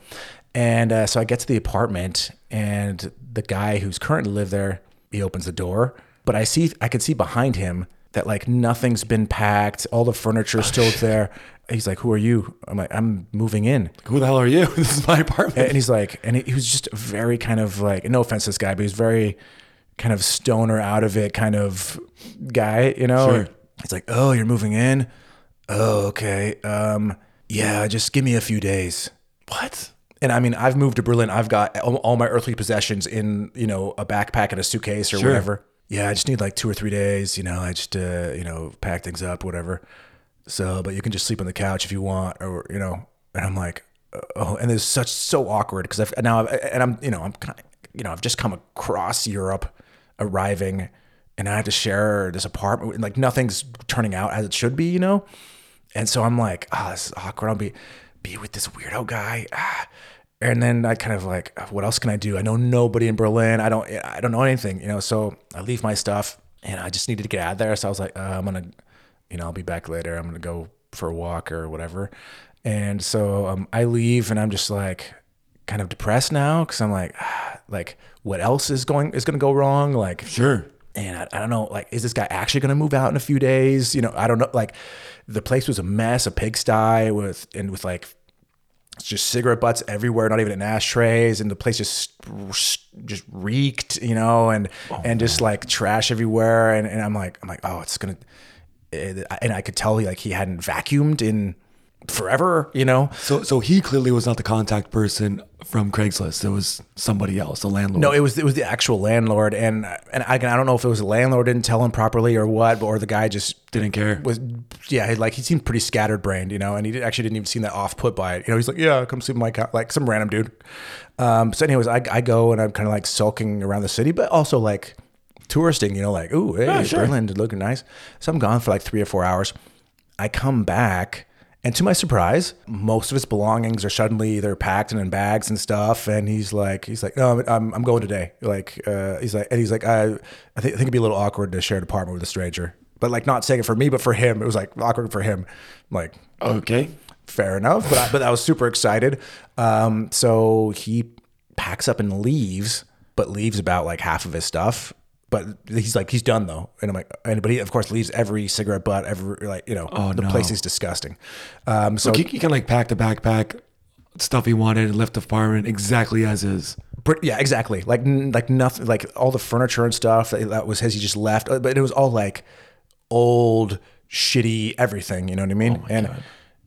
Speaker 1: and uh, so I get to the apartment and the guy who's currently lived there, he opens the door, but I see, I can see behind him that like nothing's been packed. All the furniture's still there. He's like, who are you? I'm like, I'm moving in.
Speaker 2: Who the hell are you? <laughs> This is my apartment.
Speaker 1: And he's like, and he, he was just very kind of like, no offense to this guy, but he's very kind of stoner out of it kind of guy, you know?
Speaker 2: Sure.
Speaker 1: He's like, oh, you're moving in? Oh, okay. Um, yeah, just give me a few days.
Speaker 2: What?
Speaker 1: And I mean, I've moved to Berlin. I've got all, my earthly possessions in, you know, a backpack and a suitcase or
Speaker 2: Sure.
Speaker 1: whatever. Yeah, I just need like two or three days. You know, I just, uh, you know, pack things up, whatever. So, but you can just sleep on the couch if you want, or you know. And I'm like, oh, and it's such so awkward because I've now, I've, and I'm, you know, I'm kind of, you know, I've just come across Europe, arriving, and I have to share this apartment. and, Like nothing's turning out as it should be, you know. And so I'm like, ah, this is awkward. I'll be be with this weirdo guy. Ah. And then I kind of like, what else can I do? I know nobody in Berlin. I don't, I don't know anything, you know. So I leave my stuff, and I just needed to get out of there. So I was like, uh, I'm gonna, you know, I'll be back later. I'm gonna go for a walk or whatever. And so um, I leave, and I'm just like kind of depressed now because I'm like, ah, like what else is going is going to go wrong? Like
Speaker 2: Sure.
Speaker 1: and I, I don't know, like, is this guy actually going to move out in a few days? You know, I don't know. Like, the place was a mess, a pigsty with and with like just cigarette butts everywhere, not even in ashtrays, and the place just just reeked, you know, and oh, and just like trash everywhere, and, and I'm like, I'm like, oh, it's gonna, eh, and I could tell he like he hadn't vacuumed in forever, you know.
Speaker 2: So so he clearly was not the contact person from Craigslist. It was somebody else, the landlord.
Speaker 1: No, it was it was the actual landlord, and and I, I don't know if it was the landlord didn't tell him properly or what, or the guy just
Speaker 2: didn't care.
Speaker 1: was yeah, he- like he seemed pretty scattered brained, you know, and he did, actually didn't even seem that off put by it. You know, he's like, yeah, come in my like some random dude. Um, so, anyways, I, I go and I'm kind of like sulking around the city, but also like touristing, you know, like, ooh, hey,
Speaker 2: sure.
Speaker 1: Berlin did looking nice. So I'm gone for like three or four hours. I come back. And to my surprise, most of his belongings are suddenly they're packed and in bags and stuff. And he's like, he's like, no, I'm, I'm, I'm going today. Like, uh, he's like, and he's like, I, I think, I think it'd be a little awkward to share an apartment with a stranger, but like not saying it for me, but for him, it was like awkward for him. I'm like,
Speaker 2: Okay.
Speaker 1: fair enough. But I, but I was super excited. Um, so he packs up and leaves, but leaves about like half of his stuff. But he's like he's done though, and I'm like, and but he of course leaves every cigarette butt, every like you know, the
Speaker 2: no.
Speaker 1: place is disgusting. Um, so
Speaker 2: He, he kind of like pack the backpack, stuff he wanted, and left the apartment exactly as is.
Speaker 1: Br- Yeah, exactly. Like like nothing. Like all the furniture and stuff that, that was his. He just left, Uh, but it was all like old, shitty everything. You know what I mean? Oh and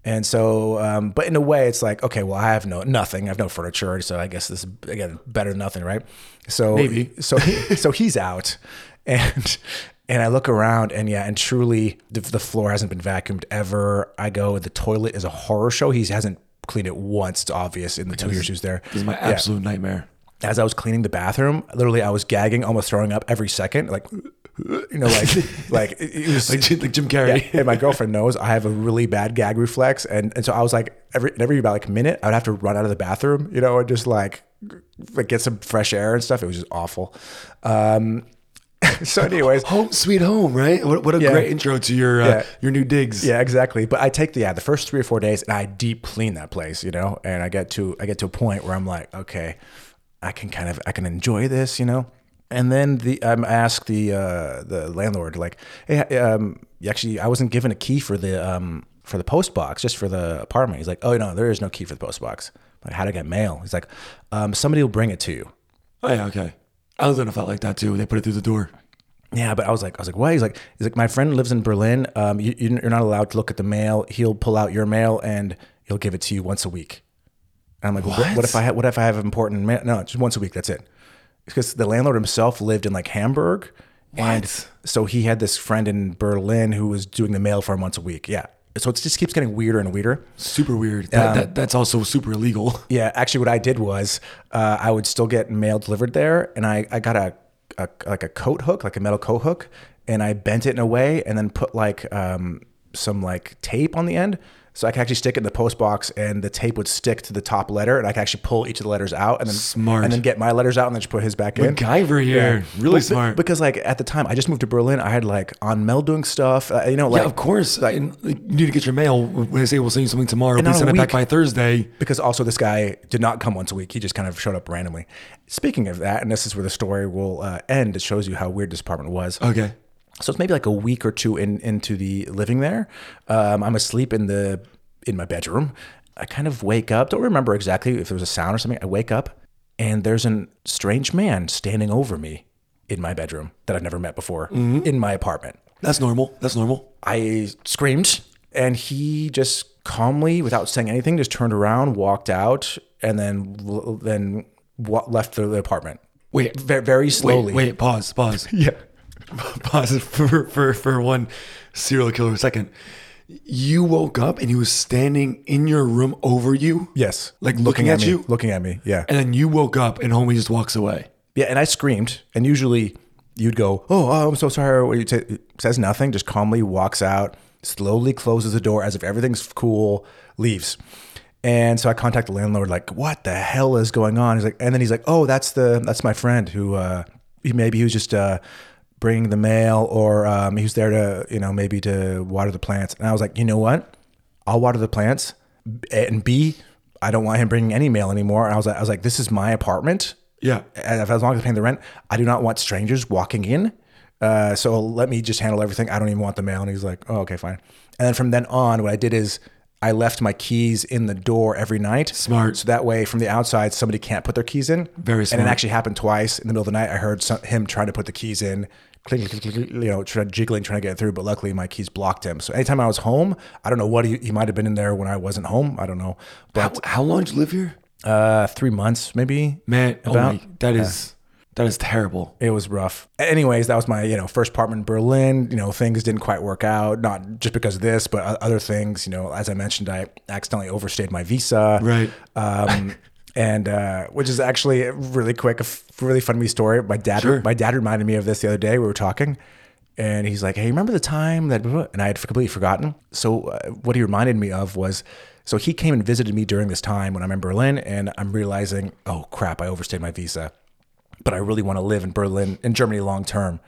Speaker 1: and so, um, but in a way, it's like okay, well, I have no nothing. I have no furniture, so I guess this is again better than nothing, right? So
Speaker 2: Maybe.
Speaker 1: so he, <laughs> so he's out, and. And I look around, and yeah, and truly, the, the floor hasn't been vacuumed ever. I go, the toilet is a horror show. He hasn't cleaned it once. It's obvious in the two years he was there.
Speaker 2: This is my
Speaker 1: Yeah
Speaker 2: absolute nightmare.
Speaker 1: as I was cleaning the bathroom, literally I was gagging, almost throwing up every second, like you know, like <laughs> like it, was
Speaker 2: Like, Jim- like Jim Carrey.
Speaker 1: Yeah, and my girlfriend knows I have a really bad gag reflex, and and so I was like every every about like a minute I would have to run out of the bathroom, you know, and just like like get some fresh air and stuff. It was just awful. Um, <laughs> so, anyways,
Speaker 2: Home sweet home, right? What, what a
Speaker 1: Yeah.
Speaker 2: great intro to your uh,
Speaker 1: Yeah.
Speaker 2: your new digs.
Speaker 1: Yeah, exactly. But I take the yeah the first three or four days and I deep clean that place, you know, and I get to I get to a point where I'm like, okay, I can kind of I can enjoy this, you know. And then the I'm asked the uh, the landlord like, hey, um, actually I wasn't given a key for the um for the post box just for the apartment. He's like, oh no, there is no key for the post box. I'm like, how to get mail? He's like, um, somebody will bring it to you.
Speaker 2: Oh yeah, okay. I was gonna felt like that too. They put it through the door.
Speaker 1: Yeah, but I was like, I was like, why? He's like, he's like, my friend lives in Berlin. Um, you, you're not allowed to look at the mail. He'll pull out your mail and he'll give it to you once a week. And I'm like, what? what
Speaker 2: What?
Speaker 1: if I ha- what if I have important mail? No, just once a week. That's it. Because the landlord himself lived in like Hamburg, and so he had this friend in Berlin who was doing the mail for him once a week. Yeah, so it just keeps getting weirder and weirder.
Speaker 2: Super weird. That, that that's also super illegal. <laughs>
Speaker 1: Yeah, actually, what I did was uh, I would still get mail delivered there, and I, I got a, a like a coat hook, like a metal coat hook, and I bent it in a way, and then put like um, some like tape on the end, so I could actually stick it in the post box, and the tape would stick to the top letter, and I could actually pull each of the letters out, and then
Speaker 2: Smart.
Speaker 1: and then get my letters out, and then just put his back in.
Speaker 2: MacGyver here. Really
Speaker 1: But-
Speaker 2: smart.
Speaker 1: Because like at the time, I just moved to Berlin. I had like on mail doing stuff, uh, you know, like
Speaker 2: yeah, of course. Like, and, like, you need to get your mail. When they say we'll send you something tomorrow, please send it back by Thursday.
Speaker 1: because also this guy did not come once a week. He just kind of showed up randomly. Speaking of that, and this is where the story will uh, end. It shows you how weird this apartment was.
Speaker 2: Okay.
Speaker 1: So it's maybe like a week or two in, into the living there. Um, I'm asleep in the in my bedroom. I kind of wake up. Don't remember exactly if there was a sound or something. I wake up and there's a strange man standing over me in my bedroom that I've never met before in my apartment.
Speaker 2: That's normal. That's normal.
Speaker 1: I screamed, and he just calmly, without saying anything, just turned around, walked out, and then then left the, the apartment.
Speaker 2: Wait.
Speaker 1: very, very slowly.
Speaker 2: Wait, wait, pause, pause. <laughs>
Speaker 1: Yeah. <laughs>
Speaker 2: pause for, for, for one serial killer a second. You woke up and he was standing in your room over you?
Speaker 1: Yes.
Speaker 2: Like looking at
Speaker 1: me,
Speaker 2: you?
Speaker 1: Looking at me. Yeah.
Speaker 2: And then you woke up and homie just walks away.
Speaker 1: Yeah. And I screamed, and usually you'd go, "Oh, oh I'm so sorry." Or you say, says nothing, just calmly walks out, slowly closes the door as if everything's cool, leaves. And so I contact the landlord, like, "What the hell is going on?" He's like, and then he's like, "Oh, that's the that's my friend who uh, he, maybe he was just uh, bringing the mail, or um, he was there to you know maybe to water the plants." And I was like, "You know what? I'll water the plants, and B, I don't want him bringing any mail anymore. And I was like, I was like, this is my apartment.
Speaker 2: Yeah.
Speaker 1: And if, as long as I'm paying the rent, I do not want strangers walking in. Uh, so let me just handle everything. I don't even want the mail. And he's like, oh, okay, fine. And then from then on, what I did is I left my keys in the door every night.
Speaker 2: Smart.
Speaker 1: So that way, from the outside, somebody can't put their keys in.
Speaker 2: Very
Speaker 1: And it actually happened twice in the middle of the night. I heard some, him trying to put the keys in, clink, clink, clink, you know, trying, jiggling, trying to get through. But luckily, my keys blocked him. So anytime I was home, I don't know what he, he might have been in there when I wasn't home. I don't know. But
Speaker 2: how long did you live here?
Speaker 1: uh, three months, maybe.
Speaker 2: Man, oh
Speaker 1: About-
Speaker 2: my, that is that is terrible.
Speaker 1: It was rough. Anyways, that was my you know first apartment in Berlin. You know things didn't quite work out, not just because of this, but other things. You know, as I mentioned, I accidentally overstayed my visa.
Speaker 2: Right.
Speaker 1: Um, <laughs> and uh, which is actually really quick, a really funny story. My dad,
Speaker 2: Sure.
Speaker 1: my dad reminded me of this the other day. We were talking, and he's like, "Hey, remember the time that?" And I had completely forgotten. So uh, what he reminded me of was. So he came and visited me during this time when I'm in Berlin, and I'm realizing, oh crap, I overstayed my visa but I really want to live in Berlin, in Germany long term.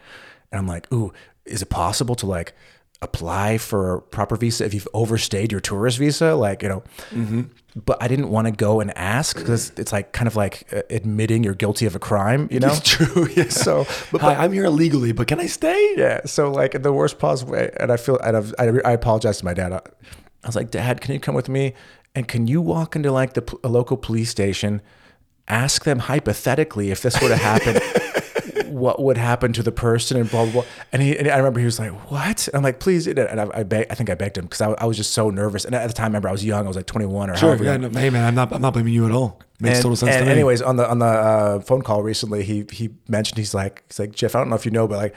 Speaker 1: And I'm like, ooh, is it possible to like apply for a proper visa if you've overstayed your tourist visa? Like, you know, but I didn't want to go and ask because it's like kind of like uh, admitting you're guilty of a crime, you know?
Speaker 2: It's <laughs> true. Yeah. <laughs>
Speaker 1: So, but,
Speaker 2: Hi, I'm here illegally, but can I stay?
Speaker 1: yeah. So like in the worst possible way, and I feel, and I've, I, I apologize to my dad. I, I was like, Dad, can you come with me? And can you walk into like the a local police station, ask them hypothetically if this were to happen, what would happen to the person and blah blah. blah. And he, and I remember he was like, "What?" And I'm like, "Please." And I, I, beg, I think I begged him because I, I was just so nervous. And at the time, I remember I was young. I was like 21 or
Speaker 2: Sure.
Speaker 1: however
Speaker 2: Yeah. No, hey, man, I'm not. I'm not blaming you at all. Makes
Speaker 1: And,
Speaker 2: total sense
Speaker 1: and
Speaker 2: to me.
Speaker 1: anyways, on the on the uh, phone call recently, he he mentioned he's like he's like Jeff. I don't know if you know, but like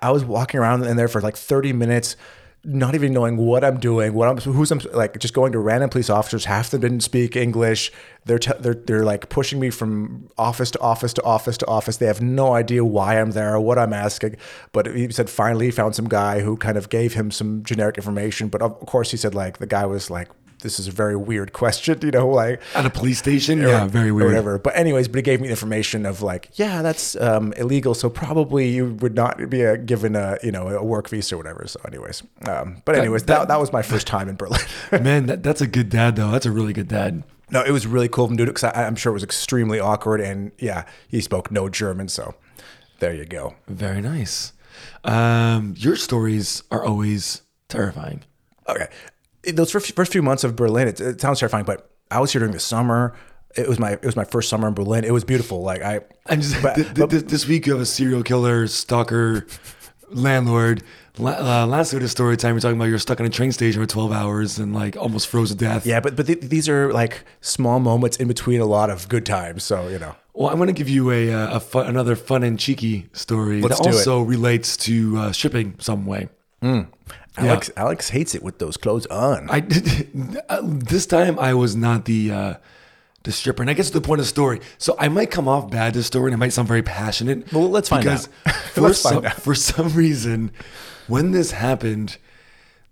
Speaker 1: I was walking around in there for like 30 minutes, not even knowing what I'm doing, what I'm who's I'm like just going to random police officers. Half of them didn't speak English. They're t- they're they're like pushing me from office to office to office to office. They have no idea why I'm there or what I'm asking. But he said finally he found some guy who kind of gave him some generic information. But of course he said like the guy was like. This is a very weird question, you know, like
Speaker 2: At a police station. Yeah. Very
Speaker 1: or
Speaker 2: weird.
Speaker 1: whatever. But anyways, but he gave me the information of like, yeah, that's um, illegal. So probably you would not be a, given a you know a work visa or whatever. So anyways, um, but anyways, that, that, was my first time in Berlin. <laughs>
Speaker 2: Man, that, that's a good dad though. That's a really good dad.
Speaker 1: no, it was really cool from doing it because I'm sure it was extremely awkward. And yeah, he spoke no German, so there you go.
Speaker 2: Very nice. Um, your stories are always terrifying.
Speaker 1: Okay, those first, first few months of Berlin, it, it sounds terrifying, but I was here during the summer. It was my it was my first summer in Berlin. It was beautiful. Like I,
Speaker 2: I'm just
Speaker 1: But-
Speaker 2: th- th- th- this week you have a serial killer, stalker, landlord. La- uh, last week of story time, you're talking about you're stuck in a train station for 12 hours and like almost froze to death.
Speaker 1: yeah, but but th- these are like small moments in between a lot of good times. So you know.
Speaker 2: Well, I'm going to give you a, uh, a fun, another fun and cheeky story
Speaker 1: Let's
Speaker 2: that
Speaker 1: do it.
Speaker 2: also relates to uh, shipping some way.
Speaker 1: Alex Alex hates it with those clothes on.
Speaker 2: I did <laughs> this time. I was not the uh, the stripper, and I guess the point of the story. So I might come off bad this story, and I might sound very passionate.
Speaker 1: Well, let's find
Speaker 2: because
Speaker 1: out. <laughs> <laughs>
Speaker 2: For
Speaker 1: Let's
Speaker 2: some,
Speaker 1: find out.
Speaker 2: For some reason, when this happened,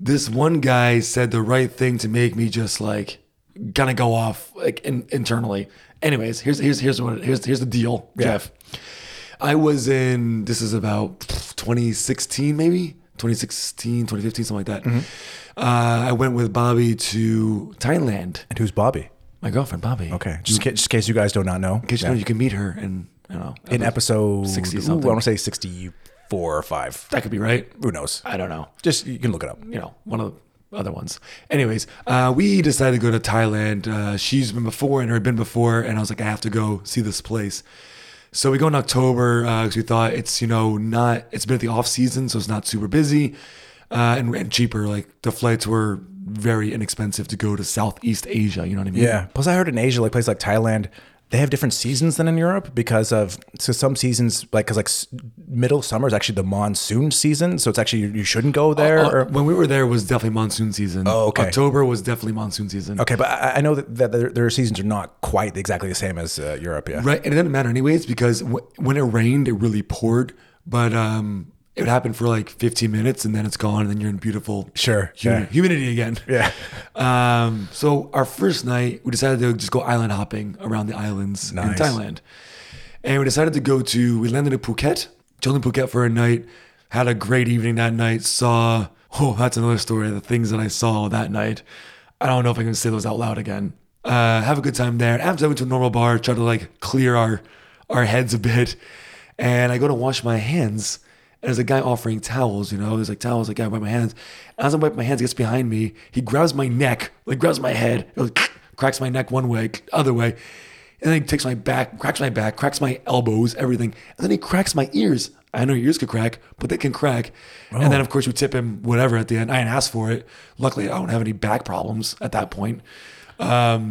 Speaker 2: this one guy said the right thing to make me just like gonna go off like in, internally. Anyways, here's here's here's what here's here's the deal, Jeff. I was in this is about 2016 maybe 2016 2015 something like that.
Speaker 1: Mm-hmm.
Speaker 2: Uh, I went with Bobby to Thailand.
Speaker 1: and who's Bobby?
Speaker 2: My girlfriend Bobby.
Speaker 1: Okay, just, in ca- just in case you guys do not know.
Speaker 2: In case you know, you can meet her in don't know
Speaker 1: in episode
Speaker 2: 60
Speaker 1: ooh,
Speaker 2: something.
Speaker 1: I want to say sixty-four or five.
Speaker 2: that could be right.
Speaker 1: Who knows?
Speaker 2: I don't know.
Speaker 1: Just you can look it up.
Speaker 2: you know, one of the other ones. Anyways, uh, we decided to go to Thailand. Uh, she's been before and had been before, and I was like, I have to go see this place. So we go in October because we thought it's you know not it's been at the off season, so it's not super busy uh, and, and cheaper. Like the flights were very inexpensive to go to Southeast Asia. You know what I mean?
Speaker 1: Yeah. Plus, I heard in Asia, like places like Thailand, they have different seasons than in Europe because of so some seasons like because like middle summer is actually the monsoon season, so it's actually you, you shouldn't go there.
Speaker 2: Uh,
Speaker 1: or,
Speaker 2: when we were there it was definitely monsoon season.
Speaker 1: Oh, okay.
Speaker 2: October was definitely monsoon season.
Speaker 1: okay, but I, I know that, that their, their seasons are not quite exactly the same as uh, Europe. Yeah.
Speaker 2: Right, and it doesn't matter anyways because w- when it rained, it really poured. But um, it would happen for like 15 minutes, and then it's gone, and then you're in beautiful
Speaker 1: Sure, yeah.
Speaker 2: humidity again.
Speaker 1: Yeah. <laughs>
Speaker 2: Um, so our first night, we decided to just go island hopping around the islands in Thailand, and we decided to go to. We landed in Phuket, chilled in Phuket for a night. Had a great evening that night. Saw oh, that's another story. The things that I saw that night. I don't know if I can say those out loud again. Uh, have a good time there. After I went to a normal bar, try to like clear our our heads a bit, and I go to wash my hands. And there's a guy offering towels, you know. There's like towels. Like, I wipe my hands. As I wipe my hands, he gets behind me. He grabs my neck, like grabs my head, it like, <sniffs> cracks my neck one way, other way, and then he takes my back, cracks my back, cracks my elbows, everything, and then he cracks my ears. I know your ears could crack, but they can crack. And then of course we tip him whatever at the end. I didn't ask for it. Luckily, I don't have any back problems at that point.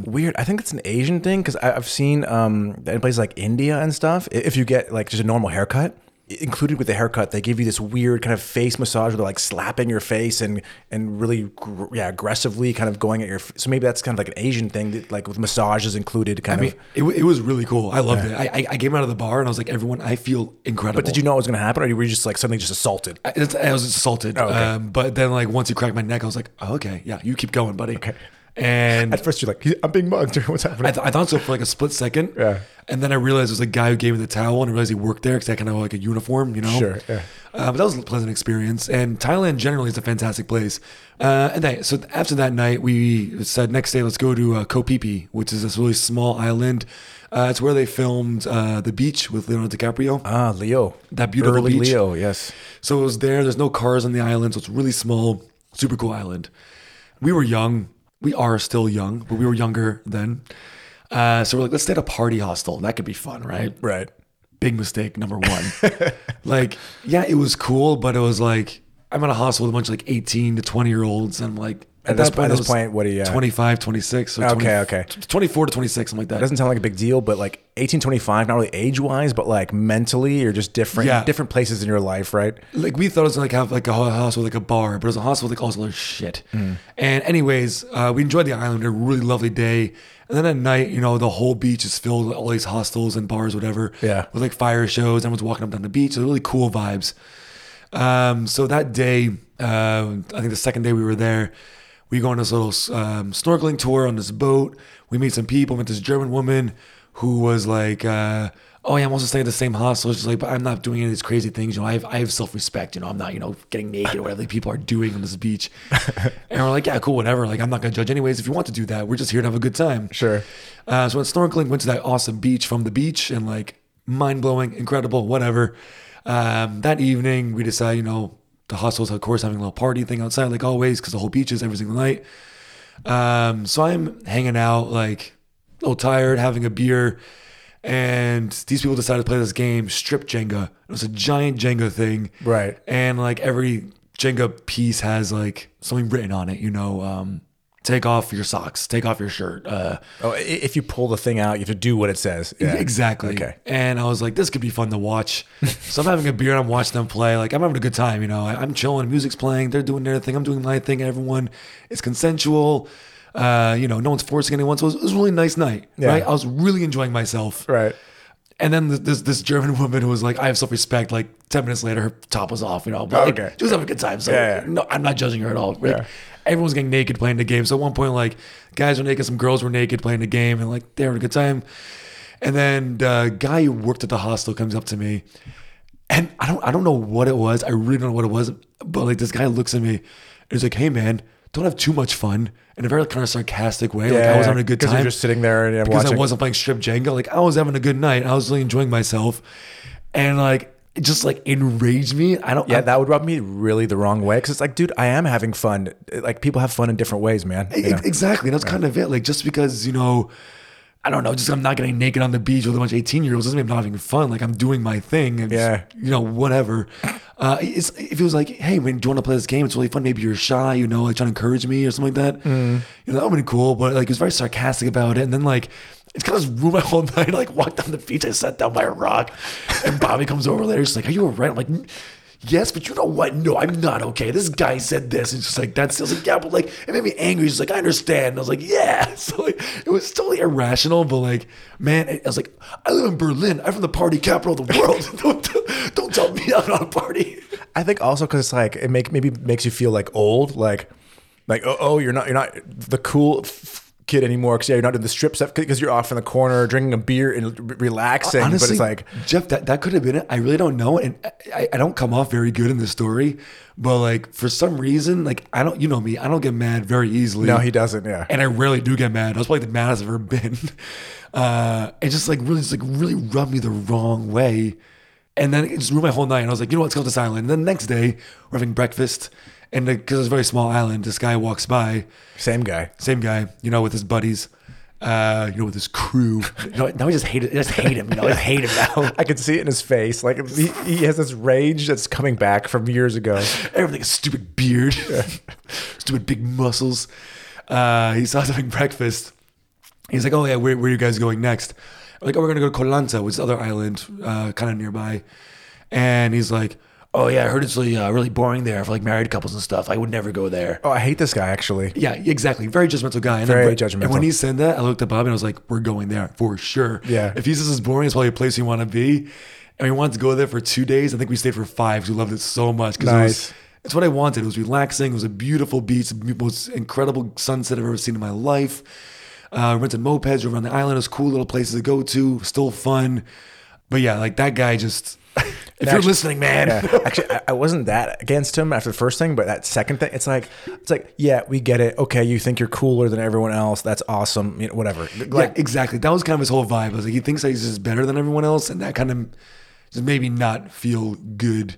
Speaker 1: Weird. I think it's an Asian thing because I've seen um, in places like India and stuff. If you get like just a normal haircut, included with the haircut, they give you this weird kind of face massage where they're like slapping your face and and really gr- yeah aggressively kind of going at your. f- So maybe that's kind of like an Asian thing, that, like with massages included, kind
Speaker 2: I mean,
Speaker 1: of.
Speaker 2: it, it was really cool. I loved it. I, I, I came out of the bar and I was like, everyone, I feel incredible.
Speaker 1: But did you know it was going to happen, or were you just like suddenly just assaulted?
Speaker 2: I, I was assaulted.
Speaker 1: Oh, okay.
Speaker 2: um, but then, like, once he cracked my neck, I was like, oh, okay, yeah, you keep going, buddy. Okay. And
Speaker 1: At first, you're like, I'm being mugged. <laughs> What's happening?
Speaker 2: I, th- I thought so for like a split second.
Speaker 1: Yeah.
Speaker 2: And then I realized it was a guy who gave me the towel and I realized he worked there because I kind of like a uniform, you know?
Speaker 1: Sure, yeah.
Speaker 2: Uh, but that was a pleasant experience. And Thailand generally is a fantastic place. Uh, and then, so after that night, we said next day, let's go to uh, Koh Phi Phi, which is this really small island. Uh, it's where they filmed uh, The Beach with Leonardo DiCaprio.
Speaker 1: ah, Leo.
Speaker 2: That beautiful
Speaker 1: Early
Speaker 2: beach.
Speaker 1: Leo. Yes.
Speaker 2: So it was there. There's no cars on the island, so it's really small, super cool island. We were young. We are still young, but we were younger then. Uh, so we're like, let's stay at a party hostel. That could be fun, right?
Speaker 1: Right.
Speaker 2: Big mistake, number one. <laughs> like, yeah, it was cool, but it was like, I'm at a hostel with a bunch of like 18 to 20 year olds. And I'm like,
Speaker 1: At this- at this point, what do you, uh,
Speaker 2: 25, 26. Or
Speaker 1: Okay,
Speaker 2: 20
Speaker 1: okay.
Speaker 2: 24 to 26, something like that.
Speaker 1: It doesn't sound like a big deal, but like 1825, not really age wise, but like mentally, you're just different,
Speaker 2: Yeah.
Speaker 1: different places in your life, right?
Speaker 2: like we thought it was like have like a ho- house with like a bar, but it was a with like all this other shit.
Speaker 1: Hmm.
Speaker 2: And anyways, uh, we enjoyed the island. A really lovely day. And then at night, you know, the whole beach is filled with all these hostels and bars, whatever.
Speaker 1: Yeah.
Speaker 2: With like fire shows. Everyone's walking up down the beach. So really cool vibes. Um, so that day, uh, I think the second day we were there, we go on this little um, snorkeling tour on this boat. We meet some people. Met this German woman who was like, uh, "Oh yeah, I'm also staying at the same hostel." She's like, "But I'm not doing any of these crazy things. You know, I have I have self respect. You know, I'm not you know getting naked or whatever people are doing on this beach." <laughs> and we're like, "Yeah, cool, whatever. Like, I'm not gonna judge anyways. If you want to do that, we're just here to have a good time."
Speaker 1: Sure.
Speaker 2: Uh, so went snorkeling, went to that awesome beach from the beach, and like mind blowing, incredible, whatever. Um, that evening, we decided, you know, the hostel's of course having a little party thing outside, like always, because the whole beach is every single night. Um, so I'm hanging out, like a little tired, having a beer, and these people decided to play this game, strip Jenga. It was a giant Jenga thing,
Speaker 1: Right.
Speaker 2: and like every Jenga piece has like something written on it, you know. Um, take off your socks, take off your shirt. Uh,
Speaker 1: Oh, if you pull the thing out, you have to do what it says. Yeah.
Speaker 2: Exactly.
Speaker 1: Okay.
Speaker 2: And I was like, this could be fun to watch. so I'm having a beer and I'm watching them play. Like I'm having a good time, you know. I, I'm chilling, music's playing, they're doing their thing, I'm doing my thing. Everyone is consensual. Uh, you know, no one's forcing anyone. So it was, it was a really nice night.
Speaker 1: Yeah.
Speaker 2: Right. I was really enjoying myself.
Speaker 1: Right.
Speaker 2: And then this, this German <laughs> woman who was like, I have self respect. Like ten minutes later, her top was off. You know, but like,
Speaker 1: Okay.
Speaker 2: she was having a good time. So
Speaker 1: Yeah, yeah.
Speaker 2: no, I'm not judging her at all.
Speaker 1: Yeah.
Speaker 2: Everyone's getting naked playing the game. So at one point, like guys were naked, some girls were naked playing the game, and like they were having a good time. And then the guy who worked at the hostel comes up to me, and I don't I don't know what it was. I really don't know what it was. But like this guy looks at me, and he's like, "Hey man, don't have too much fun." In a very kind of sarcastic way, like I was having a good
Speaker 1: Because
Speaker 2: time
Speaker 1: you're just sitting there and
Speaker 2: because
Speaker 1: watching.
Speaker 2: I wasn't playing strip Jenga. Like I was having a good night. I was really enjoying myself, and like it just like enraged me. I don't.
Speaker 1: yeah,
Speaker 2: I,
Speaker 1: that would rub me really the wrong way because it's like, dude, I am having fun. Like people have fun in different ways, man. you know?
Speaker 2: exactly. That's kind of it. Like just because you know. I don't know. Just I'm not getting naked on the beach with a bunch of 18 year olds doesn't mean I'm not having fun. Like I'm doing my thing. And
Speaker 1: Yeah.
Speaker 2: You know, whatever. Uh, it's, if it was like, hey, man, do you want to play this game? It's really fun. Maybe you're shy, you know, like trying to encourage me or something like that.
Speaker 1: Mm.
Speaker 2: You know, that would be cool. But like, he was very sarcastic about it. And then like, it's kind of just ruined my whole night. I like walked down the beach. I sat down by a rock, and Bobby comes over there. She's like, "Are you alright?" I'm like. Yes, but you know what? No, I'm not okay. This guy said this. And she's like that's. I was like, yeah, but like it made me angry. She's like, I understand. And I was like, yeah. <laughs> So like, it was totally irrational, but like, man, I was like, I live in Berlin. I'm from the party capital of the world. <laughs> don't, don't tell me I'm not a party.
Speaker 1: I think also because it's like it make maybe makes you feel like old, like like oh, oh you're not you're not the cool kid anymore because yeah, you're not doing the strip stuff because you're off in the corner drinking a beer and r- relaxing. but it's like
Speaker 2: Jeff, that, that could have been it. I really don't know. And I, I don't come off very good in this story, but like for some reason, like I don't, you know me, I don't get mad very easily.
Speaker 1: no, he doesn't. Yeah.
Speaker 2: and I rarely do get mad. I was probably the maddest I've ever been. <laughs> Uh, it just like really, just like really rubbed me the wrong way. And then it just ruined my whole night. And I was like, you know what, let's go to this island. And then the next day, we're having breakfast. And because it's a very small island, this guy walks by,
Speaker 1: Same guy.
Speaker 2: same guy, you know, with his buddies, uh, you know, with his crew. <laughs> Know, now I just hate it. I just hate him. You know, I just hate him now. <laughs>
Speaker 1: I can see it in his face. Like he, he has this rage that's coming back from years ago.
Speaker 2: Everything, stupid beard, <laughs> stupid big muscles. Uh, he saw us having breakfast. He's like, "Oh yeah, where, where are you guys going next?" I'm like, "Oh, we're gonna go to Koh Lanta, which is the other island, uh, kind of nearby." And he's like, "Oh yeah, I heard it's really, uh, really boring there for like married couples and stuff. I would never go there."
Speaker 1: Oh, I hate this guy actually.
Speaker 2: Yeah, exactly. Very judgmental guy. And
Speaker 1: Very
Speaker 2: then-
Speaker 1: judgmental.
Speaker 2: And when he said that, I looked at Bob and I was like, "We're going there for sure."
Speaker 1: Yeah.
Speaker 2: If he says it's boring, it's probably a place you want to be. And we wanted to go there for two days. I think we stayed for five. 'cause We loved it so much. 'cause It was, it's what I wanted. It was relaxing. It was a beautiful beach, the most incredible sunset I've ever seen in my life. Uh, rented mopeds around the island. It was cool little places to go to. Still fun. But yeah, like that guy just. If you're listening, man.
Speaker 1: Yeah. Actually, I, I wasn't that against him after the first thing, but that second thing, it's like, it's like, yeah, we get it. Okay, you think you're cooler than everyone else. That's awesome. You know, whatever.
Speaker 2: Like
Speaker 1: Like,
Speaker 2: exactly. That was kind of his whole vibe. Was like, he thinks that he's just better than everyone else, and that kind of just made me not feel good.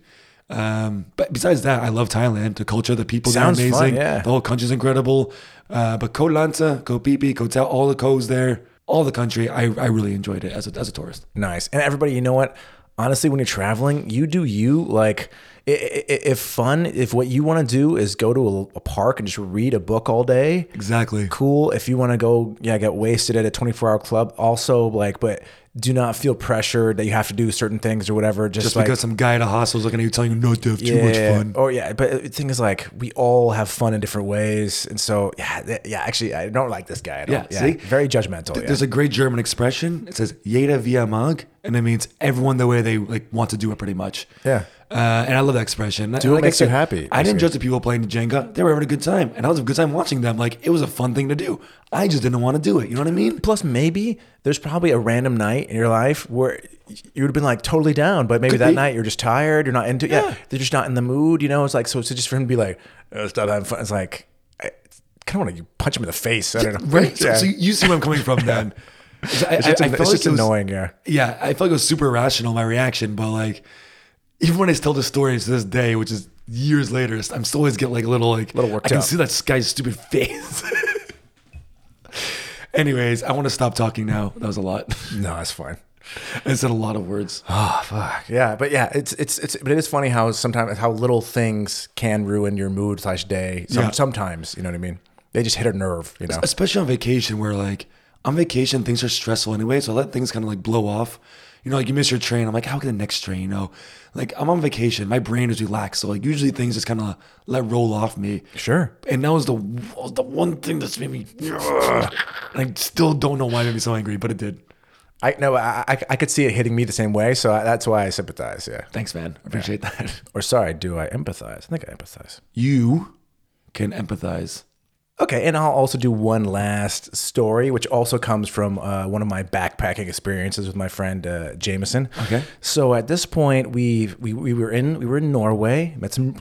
Speaker 2: Um, but besides that, I love Thailand. The culture, the people
Speaker 1: Sounds
Speaker 2: there are
Speaker 1: fun,
Speaker 2: amazing.
Speaker 1: yeah.
Speaker 2: The whole country's incredible. Uh, but Koh Lanta, Koh Phi Phi, Koh Tao, all the Kohs there, all the country, I, I really enjoyed it as a, as a tourist.
Speaker 1: Nice. And everybody, you know what? Honestly, when you're traveling, you do you. Like, if fun, if what you want to do is go to a, park and just read a book all day,
Speaker 2: Exactly.
Speaker 1: cool. If you want to go, yeah, get wasted at a 24 hour club, also like, but do not feel pressured that you have to do certain things or whatever. Just,
Speaker 2: Just
Speaker 1: like,
Speaker 2: because some guy at a hostel is looking at you telling you not to have too much fun.
Speaker 1: Oh yeah, but the thing is, like, we all have fun in different ways, and so yeah, yeah. Actually, I don't like this guy. At all.
Speaker 2: Yeah, see?
Speaker 1: very judgmental. Yeah.
Speaker 2: There's a great German expression. It says "Jeder wie er mag," and it means everyone the way they like want to do it, pretty much.
Speaker 1: Yeah.
Speaker 2: Uh, and I love that expression.
Speaker 1: Do what
Speaker 2: like
Speaker 1: makes you happy,
Speaker 2: I didn't judge the people playing Jenga. They were having a good time, and I was having a good time watching them. Like it was a fun thing to do. I just didn't want to do it. You know what I mean?
Speaker 1: Plus, maybe there's probably a random night in your life where you would have been like totally down, but maybe
Speaker 2: Could
Speaker 1: that
Speaker 2: be.
Speaker 1: night you're just tired. You're not into. Yeah.
Speaker 2: Yeah.
Speaker 1: they're just not in the mood. You know, it's like so. It's just for him to be like, oh, stop having fun. It's like, I kind of want to punch him in the face. I don't know. <laughs>
Speaker 2: Right. So, <laughs>
Speaker 1: Yeah.
Speaker 2: so you see where I'm coming from then. <laughs> I,
Speaker 1: it's just,
Speaker 2: I- I
Speaker 1: it's
Speaker 2: like
Speaker 1: just
Speaker 2: it was-
Speaker 1: annoying. Yeah.
Speaker 2: Yeah, I felt like it was super irrational my reaction, but like even when I tell the story to this day, which is years later, I'm still always get like a little like
Speaker 1: Little worked
Speaker 2: I can see that guy's stupid <laughs> face. Anyways, I want to stop talking now. That was a lot.
Speaker 1: No, that's fine. <laughs>
Speaker 2: I said a lot of words.
Speaker 1: Oh fuck yeah, but yeah, it's it's it's but it is funny how sometimes how little things can ruin your mood slash day. Some,
Speaker 2: Yeah.
Speaker 1: Sometimes you know what I mean. They just hit a nerve, you know.
Speaker 2: Especially on vacation where like on vacation things are stressful anyway, so I let things kind of like blow off. You know, like you miss your train. I'm like, how can the next train? You know, like I'm on vacation. My brain is relaxed, so like usually things just kind of let roll off me.
Speaker 1: Sure.
Speaker 2: And that was the was the one thing that's made me. I still don't know why it made me so angry, but it did.
Speaker 1: I no, I, I I could see it hitting me the same way, so I, that's why I sympathize. Yeah.
Speaker 2: Thanks, man. I appreciate that.
Speaker 1: Or sorry, do I empathize? I think I empathize.
Speaker 2: You can empathize.
Speaker 1: Okay, and I'll also do one last story, which also comes from uh, one of my backpacking experiences with my friend uh, Jameson.
Speaker 2: Okay.
Speaker 1: So at this point, we we we were in we were in Norway. Met some